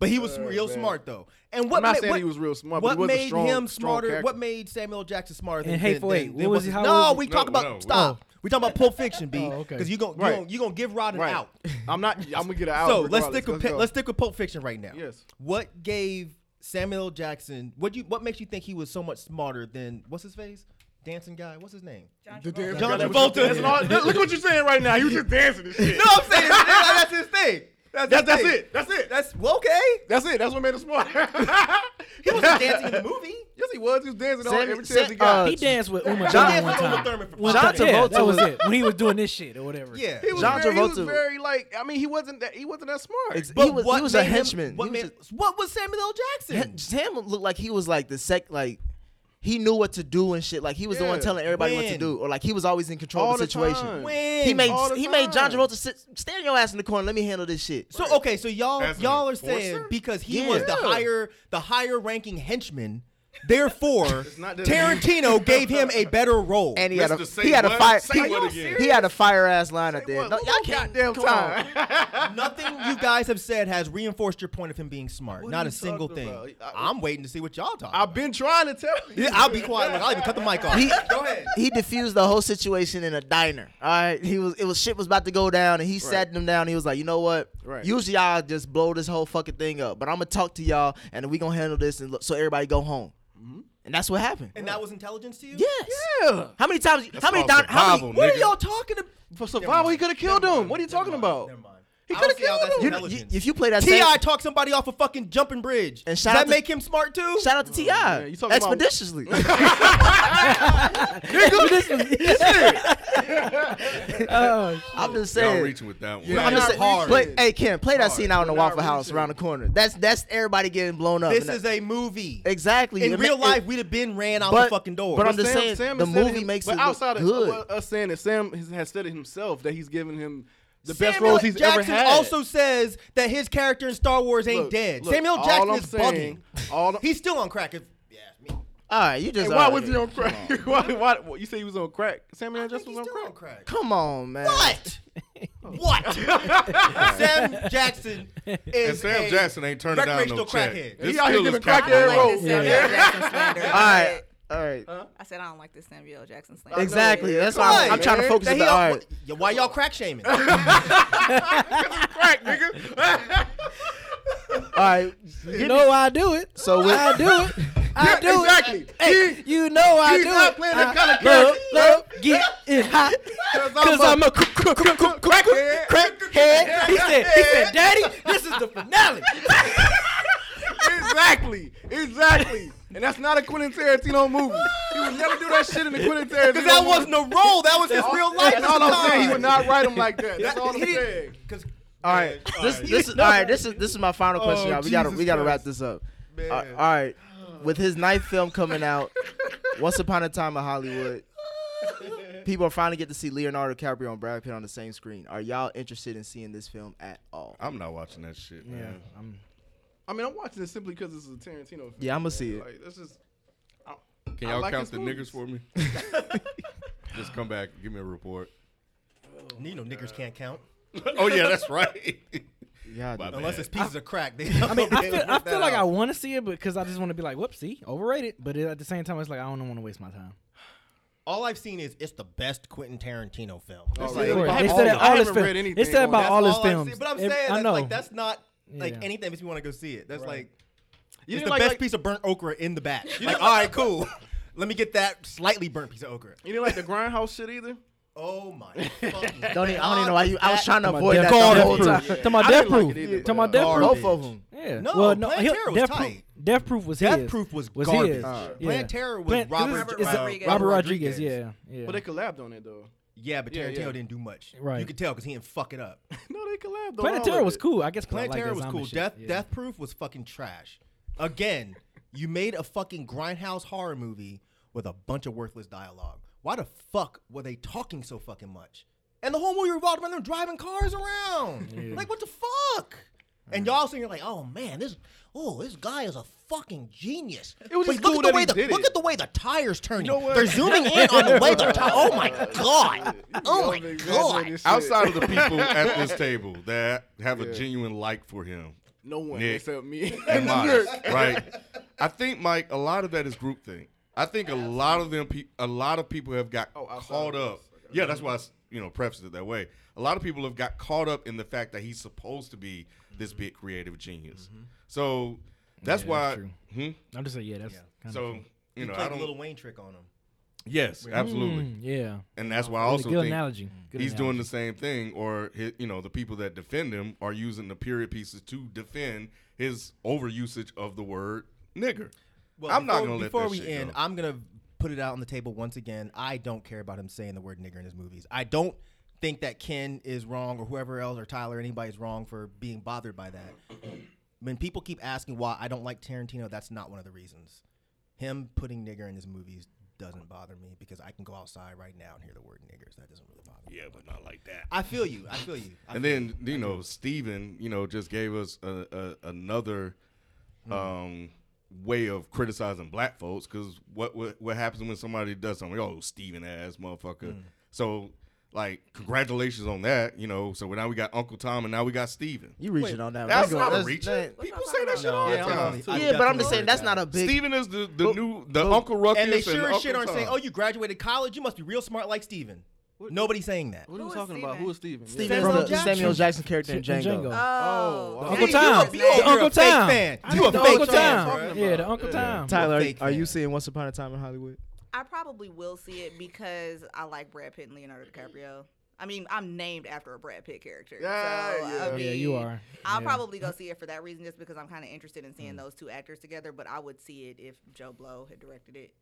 But he was real smart though. And what I'm not ma- saying what, he was real smart, but What he was a made strong- him smarter? character. What made Samuel Jackson smarter than And Hateful than, Eight. than, What than was what's how No, was he? we No, talk about no, stop. We talking about Pulp Fiction, B. Oh, okay. Because you gon' you Right. you gonna give Rod an Right. out. I'm not. I'm gonna get an out. So let's stick with go. Pi- let's stick with Pulp Fiction right now. Yes. What gave Samuel Jackson? What you? What makes you think he was so much smarter than what's his face? Dancing guy. What's his name? The damn John guy that Travolta. all- Look what you're saying right now. He was just dancing and shit. No, I'm saying that's his thing. That's, That's, that's it. That's it. That's well, okay. That's it. That's what made him smart. He wasn't dancing in the movie. yes, he was. He was dancing all Sam- every chance he got. uh, He danced with Uma John Thurman one with Uma time. Thurman for One five Yeah, that was was- it. When he was doing this shit or whatever. Yeah. he was John very, He was very like. I mean, he wasn't that. He wasn't that smart. Ex- But he was, what he was a made him- henchman. what, He was made, what was Samuel L. Jackson? Sam looked like he was like the sec like he knew what to do and shit. Like he was the one telling everybody what to do, or like he was always in control All of the the situation. time. when He made All the he made John time. Travolta sit stand your ass in the corner. Let me handle this shit. So okay, so y'all As y'all are saying because he Yeah. was the higher the higher ranking henchman, therefore Tarantino gave him a better role. and he had a Mr. Say he had a what? fire Say he, what again? he had a fire ass line at the end. No, y'all can't goddamn come time. Nothing you guys have said has reinforced your point of him being smart. What Not are a single talking thing. about? I- I'm waiting to see what y'all talk. I've about. been trying to tell you. Yeah, I'll be quiet. Look, I'll even cut the mic off. He, Go ahead. he diffused the whole situation in a diner. All right, he was it was shit was about to go down, and he sat them down. He was like, you know what? Right. Usually y'all just blow this whole fucking thing up, but I'm gonna talk to y'all, and we gonna handle this, and look, so everybody go home. Mm-hmm. And that's what happened. And that was intelligence to you? yes. Yeah. How many times? how many? called how many? survival, What are y'all talking about? For survival, he could have killed him. What are you talking about? Never mind. He could have killed him. You- you- if you play that scene. T.I. same- talk somebody off a fucking jumping bridge, And does shout that out to- make him smart too? Shout out to Ti. man, you talking about- Expeditiously. oh, I'm just Y'all saying. reaching with that one. Yeah. I'm just Not saying. hard. Play, hey, Ken, play that scene out in the We're not Waffle House around the corner. That's that's everybody getting blown up. This And is a movie. exactly In It real it- life, we'd have been ran out but- the fucking door. but I'm just Sam- saying Sam the movie makes but it look outside good. of us saying that Sam has- has said it himself that he's giving him the Samuel best roles he's Jackson ever had. Jackson also says that his character in Star Wars ain't Look, dead. look, Samuel all Jackson I'm is saying- bugging. all I'm- He's still on crack. If, yeah, me. All right, you Hey, just. why all was right. he on crack? why, why, why? You say he was on crack? Samuel I think Jackson he's was on still crack. on crack. Come on, man. What? what? Sam Jackson And is Sam a Jackson ain't turning down no recreational check. crackhead. This He out here still is giving capital crackhead I A. like roles. this Samuel Jackson slander. All right, all right. I said I don't like this Samuel L. Jackson slander. Exactly. That's why I'm, I'm trying to focus That on the all- all right. Yeah, Why y'all crack shaming? Crack, nigga. All right. you know I do it. So with, I do it. I do exactly. it. Hey, He- you know I he's do not it. playing that I kind of love, love, get it hot. Cause a- I'm a cr- cr- cr- cr- cr- Crackhead. crackhead. He said, he said, Daddy, this is the finale. exactly, exactly. And that's not a Quentin Tarantino movie. He would never do that shit in the Quentin Tarantino. Because that movie. wasn't a role. That was his real life. That's at all I'm saying. He would not write him like that. That's all I'm he didn't- saying. 'cause- all right. This right. this is all right. This is this is my final question, Oh, y'all. We gotta we gotta wrap this up. Man. Uh, all right. With his ninth film coming out, Once Upon a Time in Hollywood, people are finally get to see Leonardo DiCaprio and Brad Pitt on the same screen. Are y'all interested in seeing this film at all? I'm not watching that shit, Yeah, man. I'm. I mean, I'm watching it simply because it's a Tarantino film. Yeah, I'ma see it. Like, this is. Can I y'all like count his the movies. niggas for me? Just come back, give me a report. You know, niggers can't count oh yeah, that's right. Yeah, My unless bad. it's pieces of crack. They I mean, I feel, I feel that like I want to see it because I just want to be like, whoopsie, overrated. But at the same time, it's like I don't want to waste my time. All I've seen is it's the best Quentin Tarantino film. Oh, It's really? like- Of. I They haven't- said that I all his haven't films. read They anything said on about that. all his I've seen. films. But I'm If- saying I that's know. like that's not like Yeah. anything makes me want to go see it. That's Right. like You it's didn't the like, best like, piece of burnt okra in the batch. Like, all right, cool. Let me get that slightly burnt piece of okra. You didn't like the Grindhouse shit either. Oh my fucking Don't even, I don't even know why you. I was trying to Talking avoid that the whole Proof. time. Talking about I Death didn't like Proof. it either, Talking about but- Death Proof. Both of them. Yeah. No, well, Planet he- Terror was Death tight. Proof. Death Proof was Death his. Proof was was garbage. his. Uh, yeah. Planet Terror was Plant- Robert, Robert it's- Rodriguez. Robert Rodriguez. Rodriguez. Yeah. Yeah. But they collabed on it though. Yeah, but Yeah, Tarantino yeah. didn't do much. Right. You could tell because he didn't fuck it up. no, they collabed on Planet all Terror of was it. cool. I guess Planet like Terror that was zombie cool. shit. Death Yeah. Death Proof was fucking trash. Again, you made a fucking grindhouse horror movie with a bunch of worthless dialogue. Why the fuck were they talking so fucking much? And the whole movie revolved around them driving cars around. Like what the fuck? And mm. y'all sitting here like, oh man, this oh this guy is a fucking genius. It was But just look cool at the that way he the did look it. at the way the tires turn. know what? They're zooming in on the way the tires. Oh my god. Oh my Exaggerated god. shit. Outside of the people at this table that have a genuine like for him, no one Nick except me and Mike, right? I think Mike, a lot of that is groupthink. I think a lot of them, pe- a lot of people have got Oh, outside caught of up. us. Yeah, that's why I, s- you know prefaced it that way. A lot of people have got caught up in the fact that he's supposed to be this big creative genius. So that's Yeah, why. that's true. Hmm? I'm just saying, yeah, that's kind So of. you You know, played I don't. Lil Wayne trick on him. yes, absolutely. Mm, yeah. And that's why I also good think analogy. Good he's doing the same thing, or hi you know, the people that defend him are using the period pieces to defend his overusage of the word nigger. Well, I'm not before- gonna let before that we shit end. go. I'm gonna put it out on the table once again. I don't care about him saying the word nigger in his movies. I don't think that Ken is wrong or whoever else or Tyler anybody's wrong for being bothered by that. when people keep asking why I don't like Tarantino, that's not one of the reasons. Him putting nigger in his movies doesn't bother me because I can go outside right now and hear the word niggers. That doesn't really bother me. Yeah, but not like that. I feel you. I feel you. I and feel then you know, Steven, you know, just gave us a, a, another Hmm. um, way of criticizing black folks because what, what what happens when somebody does something? Oh, Steven ass motherfucker. Hmm. So. Like congratulations on that, you know. So now we got Uncle Tom and now we got Steven. You reaching on that? That's one. not a that's- reach. that- People say that shit No, all the time. I'm- Yeah, but I'm just saying that's agree not a big. Steven is the, the But- new the but- Uncle Ruckus And they sure as Uncle shit aren't saying, "Oh, you graduated college. You must be real smart like Steven. Nobody's saying that. What are Who we is talking about? Who is Steven? Steven Samuel is the Jackson. Samuel Jackson character in In Django. Django. Oh, Oh, Uncle Yeah, Tom. you The a- you're a Uncle fake Tom. fan. You a fake Uncle fan, Tom. Yeah, the Uncle Tom. Tyler, are, you seeing Once Upon a Time in Hollywood? I probably will see it because I like Brad Pitt and Leonardo DiCaprio. I mean, I'm named after a Brad Pitt character. Yeah, so, yeah. I Oh, mean, yeah, you are. I'll Yeah. probably go see it for that reason, just because I'm kind of interested in Mm. seeing those two actors together. But I would see it if Joe Blow had directed it.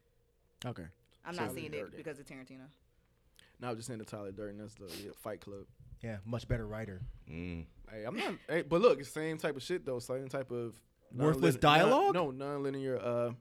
Okay. I'm not Tyler seeing Durden. it because of Tarantino. No, I'm just saying the Tyler Durden. That's the yeah, Fight Club. Yeah, much better writer. Mm. Hey, I'm not. hey, but look, it's same type of shit though. Same type of Worthless nonlinear- dialogue? Non, no, non-linear uh,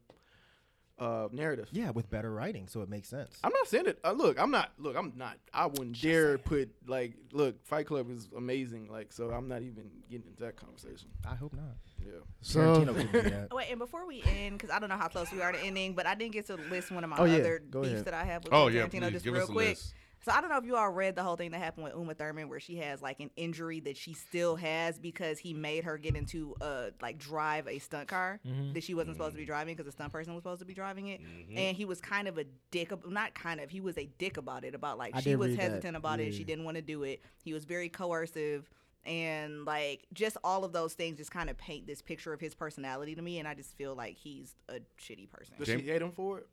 uh, narrative. Yeah, with better writing, so it makes sense. I'm not saying it. Uh, look, I'm not. Look, I'm not. I wouldn't dare put like. Look, Fight Club is amazing. Like, so I'm not even getting into that conversation. I hope not. Yeah. Tarantino couldn't do that. Oh, wait, and before we end, because I don't know how close we are to ending, but I didn't get to list one of my Oh, yeah. other Go beefs ahead. that I have with Oh, yeah, Tarantino please, just give real us a quick. list. So I don't know if you all read the whole thing that happened with Uma Thurman, where she has like an injury that she still has because he made her get into a like drive a stunt car Mhm. that she wasn't supposed to be driving because the stunt person was supposed to be driving it, Mm-hmm. and he was kind of a dick, ab- not kind of, he was a dick about it, about like I she was read that. hesitant about it, she didn't want to do it, he was very coercive. And like just all of those things just kind of paint this picture of his personality to me, and I just feel like he's a shitty person. Does she hate him for it?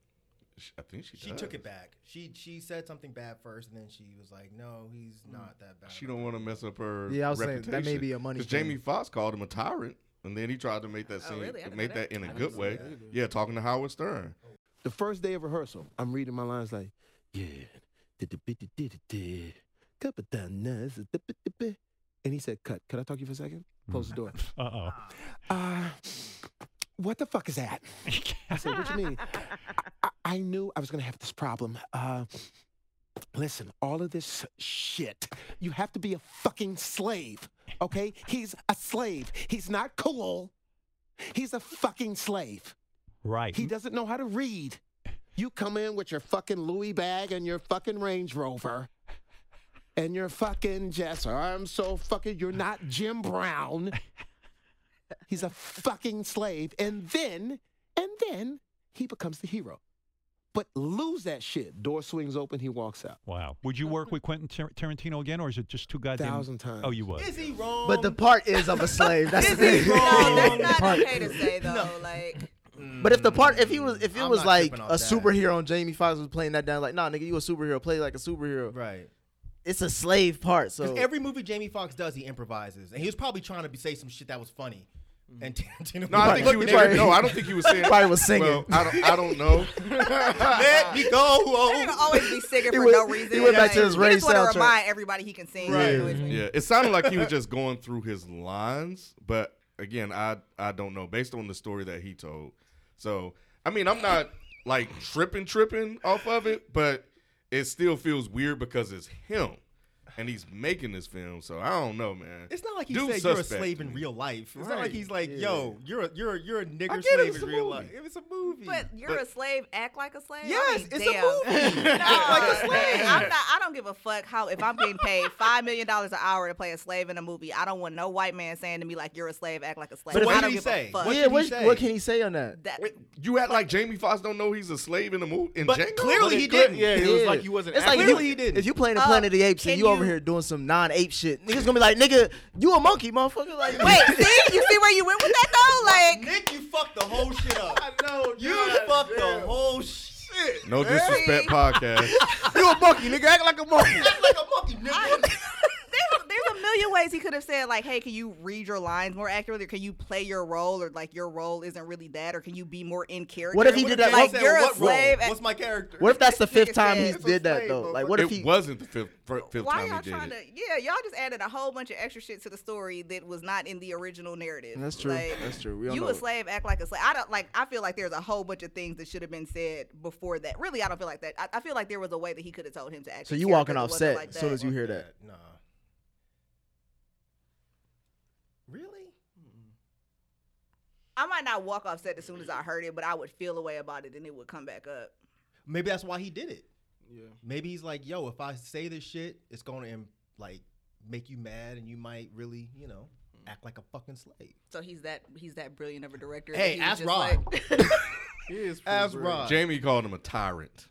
Sh- I think she She does. took it back. She she said something bad first, and then she was like, "No, he's not that bad." She don't want to mess up her. Yeah, I was saying, reputation. that may be a money 'Cause thing. Jamie Foxx called him a tyrant, and then he tried to make that Oh, scene, really? I didn't make that that. in a I good way. that. Yeah, talking to Howard Stern. the first day of rehearsal, I'm reading my lines like, yeah, couple times, and he said, cut. Could I talk to you for a second? Close the door. Uh oh. Uh, what the fuck is that? I said, what you mean? I, knew I was gonna have this problem. Uh, listen, all of this shit, you have to be a fucking slave, okay? He's a slave. He's not cool. He's a fucking slave. Right. He doesn't know how to read. You come in with your fucking Louis bag and your fucking Range Rover. And you're fucking Jess. I'm so fucking. You're not Jim Brown. He's a fucking slave. And then, and then he becomes the hero. But lose that shit. Door swings open. He walks out. Wow. Would you work with Quentin Tar- Tarantino again, or is it just too goddamn? Thousand times. Oh, you would. Is he wrong? But the part is of a slave. That's the Is he thing. wrong? No, that's Part- not okay to say though. Like, mm. But if the part, if he was, if it I'm was like a that. superhero and Jamie Foxx was playing that down, like, nah, nigga, you a superhero, play like a superhero. right. It's a slave part, so Because every movie Jamie Foxx does, he improvises, and he was probably trying to be, say some shit that was funny. Mm-hmm. And Tarantino, No, I think he was. Probably- no, I don't think he was saying. Probably was singing. Well, I don't. I don't know. let me go. they're always be singing for went- no reason. he went back to Like, his he Ray just wanna remind everybody he can sing. Right. Right. Yeah, it sounded like he was just going through his lines, but again, I I don't know based on the story that he told. So I mean, I'm not like tripping tripping off of it, but it still feels weird because it's him, and he's making this film. So I don't know, man. It's not like he Dude said you're a slave in real life. It's not like he's like, yo, you're a you're a, you're a nigger slave in real movie. life. It's a movie. But you're But- a slave. Act like a slave. I Yes, mean, it's a movie. No, Act like a slave. I'm not. I don't give a fuck how if I'm getting paid five million dollars an hour to play a slave in a movie. I don't want no white man saying to me like you're a slave. Act like a slave. So what I don't he give say? a fuck. What yeah, what, what can he say on that? That- Wait, you act like Jamie Foxx don't know he's a slave in the movie in But Django? clearly he didn't. Yeah, it was like he wasn't. It's like acting Clearly you, he didn't. if you playing the Uh, Planet of the Apes and you, over you- here doing some non-ape shit, niggas gonna be like, nigga, you a monkey, motherfucker. Like, Wait, see, you see where you went with that though? Like, Nick, you fucked the whole shit up. I know. You God fucked damn. the whole shit. No disrespect podcast. You a monkey, nigga. Act like a monkey. Act like a monkey, nigga. There's, there's a million ways he could have said like, "Hey, can you read your lines more accurately? Or can you play your role, or like your role isn't really that, or can you be more in character?" What if he What did if that? Like said, you're a what role? slave. at- What's my character? What if that's the fifth time said- he's It's a did that though? Like, what if he? wasn't the fifth, fir- fifth Why time y'all he did trying it. to? Yeah, y'all just added a whole bunch of extra shit to the story that was not in the original narrative. That's true. Like, That's true. We don't you know. a slave, act like a slave. I don't like. I feel like there's a whole bunch of things that should have been said before that. Really, I don't feel like that. I, I feel like there was a way that he could have told him to act. So you walking off set like as soon as you hear that? Nah. Really? I might not walk off set as soon as I heard it, but I would feel a way about it, and it would come back up. Maybe that's why he did it. Yeah. Maybe he's like, yo, if I say this shit, it's gonna um, like make you mad, and you might really, you know, act like a fucking slave. So he's that he's that brilliant of a director. that Hey, he ask just Rod. like- He is. As pretty Rod. Jamie called him a tyrant.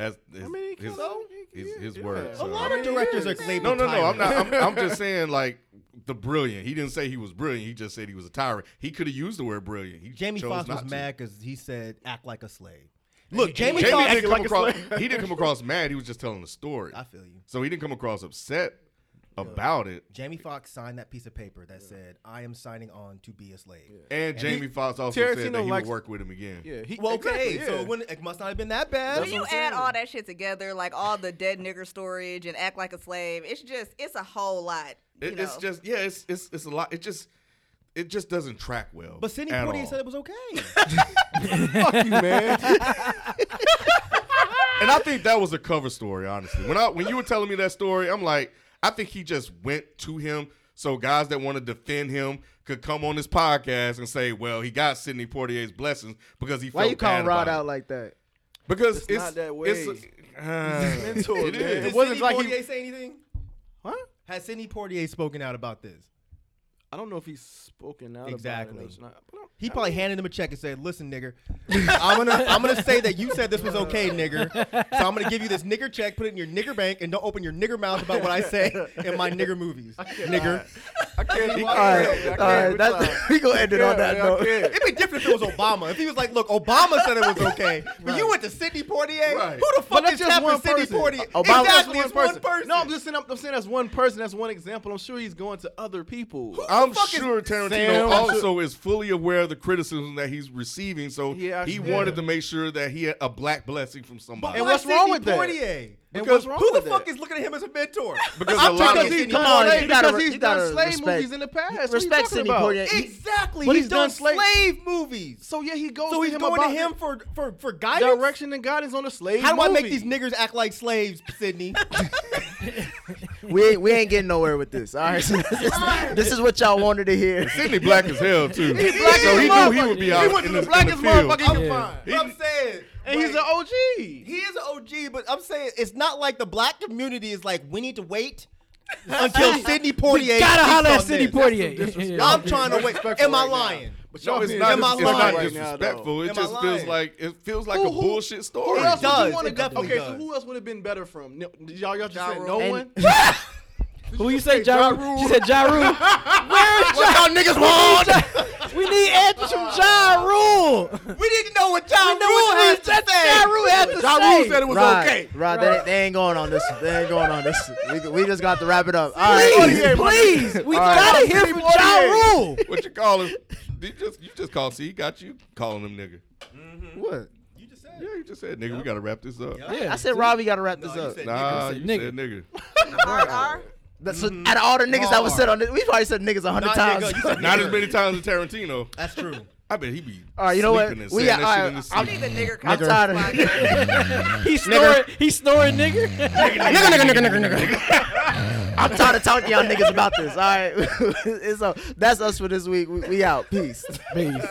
That's his, I mean, his, can- his, his yeah. words. A A so- lot of directors are labeled. No, no, no. I'm not. I'm, I'm just saying, like the brilliant. He didn't say he was brilliant. He just said he was a tyrant. He could have used the word brilliant. He Jamie Foxx was to. mad because he said act like a slave. Look, Jamie, Jamie didn't come like across. he didn't come across mad. He was just telling the story. I feel you. So he didn't come across upset about it. Jamie Foxx signed that piece of paper that said, "I am signing on to be a slave." And he- Jamie Foxx also said that he likes- would work with him again. Yeah, he, Well, okay, exactly, so yeah. it, wouldn't- it must not have been that bad. when you add all that shit together, like all the dead nigger storage and act like a slave, it's just it's a whole lot. you It, it's just yeah, it's it's it's a lot. It just it just doesn't track well. But Sidney at Poitier all. said it was okay. Fuck you, man. and I think that was a cover story, honestly. When I when you were telling me that story, I'm like, I think he just went to him so guys that want to defend him could come on this podcast and say, well, he got Sidney Poitier's blessings because he Why felt you calling bad Rod out like that? Because It's it's, not that It's, way. uh, mentor, it man. is. It wasn't Sidney like he- Poitier say anything? Huh? Has Sidney Portier spoken out about this? I don't know if he's spoken out Exactly. about it. or not, but I'm- He probably handed him a check and said, "Listen, nigger, I'm gonna I'm gonna say that you said this was okay, nigger. So I'm gonna give you this nigger check, put it in your nigger bank, and don't open your nigger mouth about what I say in my nigger movies, nigger." I can't. All right, all right. That's, we gonna end it on that note. It'd be different if it was Obama. If he was like, "Look, Obama said it was okay," but you went to Sidney Poitier. Right. Who the But fuck that's is just one Sidney person. Poitier? Obama- exactly, That's it's one person. No, I'm just saying. I'm, I'm saying that's one person. That's one example. I'm sure he's going to other people. I'm sure Tarantino Sam? also is fully aware of the criticism that he's receiving, so He he wanted to make sure that he had a black blessing from somebody. And what's wrong with that? Poitier? And Because what's wrong Who the with fuck that? is looking at him as a mentor? Because I'm a lot trying of to he's Come done on, slave, you gotta- because he's you done slave respect- movies in the past. What you Respect talking Sidney about? Poitier. Exactly. But he's, he's done done slave- slave movies. So yeah, he goes So to he's him going about to him for for for guidance. direction and guidance on a slave. How do I make these niggers act like slaves, Sidney? We ain't, we ain't getting nowhere with this. All right, so this, is, this is what y'all wanted to hear. Sidney black as hell too. He black so as he knew he would be out He went to the the, blackest in the field. motherfucker he could Yeah. find. I'm saying, And he's an OG. he is an OG, but I'm saying it's not like the black community is like we need to wait until Sidney Poitier. Gotta holler at on Sidney this. Poitier. I'm trying to wait. Am I lying? But No, y'all it's being not. Am I It's not lying? right now, disrespectful. though. it just feels like it feels like Who- a who- bullshit Who story. else does. would you It to go? Okay, does. so who else would have been better from? Did y'all, y'all just Ja said Rule. no And- one. Who you say, Ja Rule? She said Ja Rule. What y'all niggas want? we need answers from Ja Rule. we need to know what John know Rule what has to say. Ja Rule has to Ja say. Rule said it was Rod, okay. Rod, They, they ain't going on this. They ain't going on this. We, we just got to wrap it up. All right. Please, please. We All right. gotta hear from Ja Rule. What you call him? You just you just called. See, he got you calling him nigga. Mm-hmm. What? You just said. Yeah, you just said nigga. We gotta wrap this up. Yeah. I said, Robbie got to wrap this you up. said Nah, said you nigga. said nigga. R R. That's so, mm-hmm. out of all the niggas that was Hard. said on this, we probably said niggas a hundred times. nigga, Not as many times as Tarantino. That's true. I bet he be. All right, you know what? We saying got- that shit in right, the I sleep. need the nigger. I'm tired of- podcast. He snoring. He snoring, nigga. nigga, nigga, nigga, nigga, nigga. I'm tired of talking to y'all niggas about this. All right, so that's us for this week. We, we out. Peace. Peace.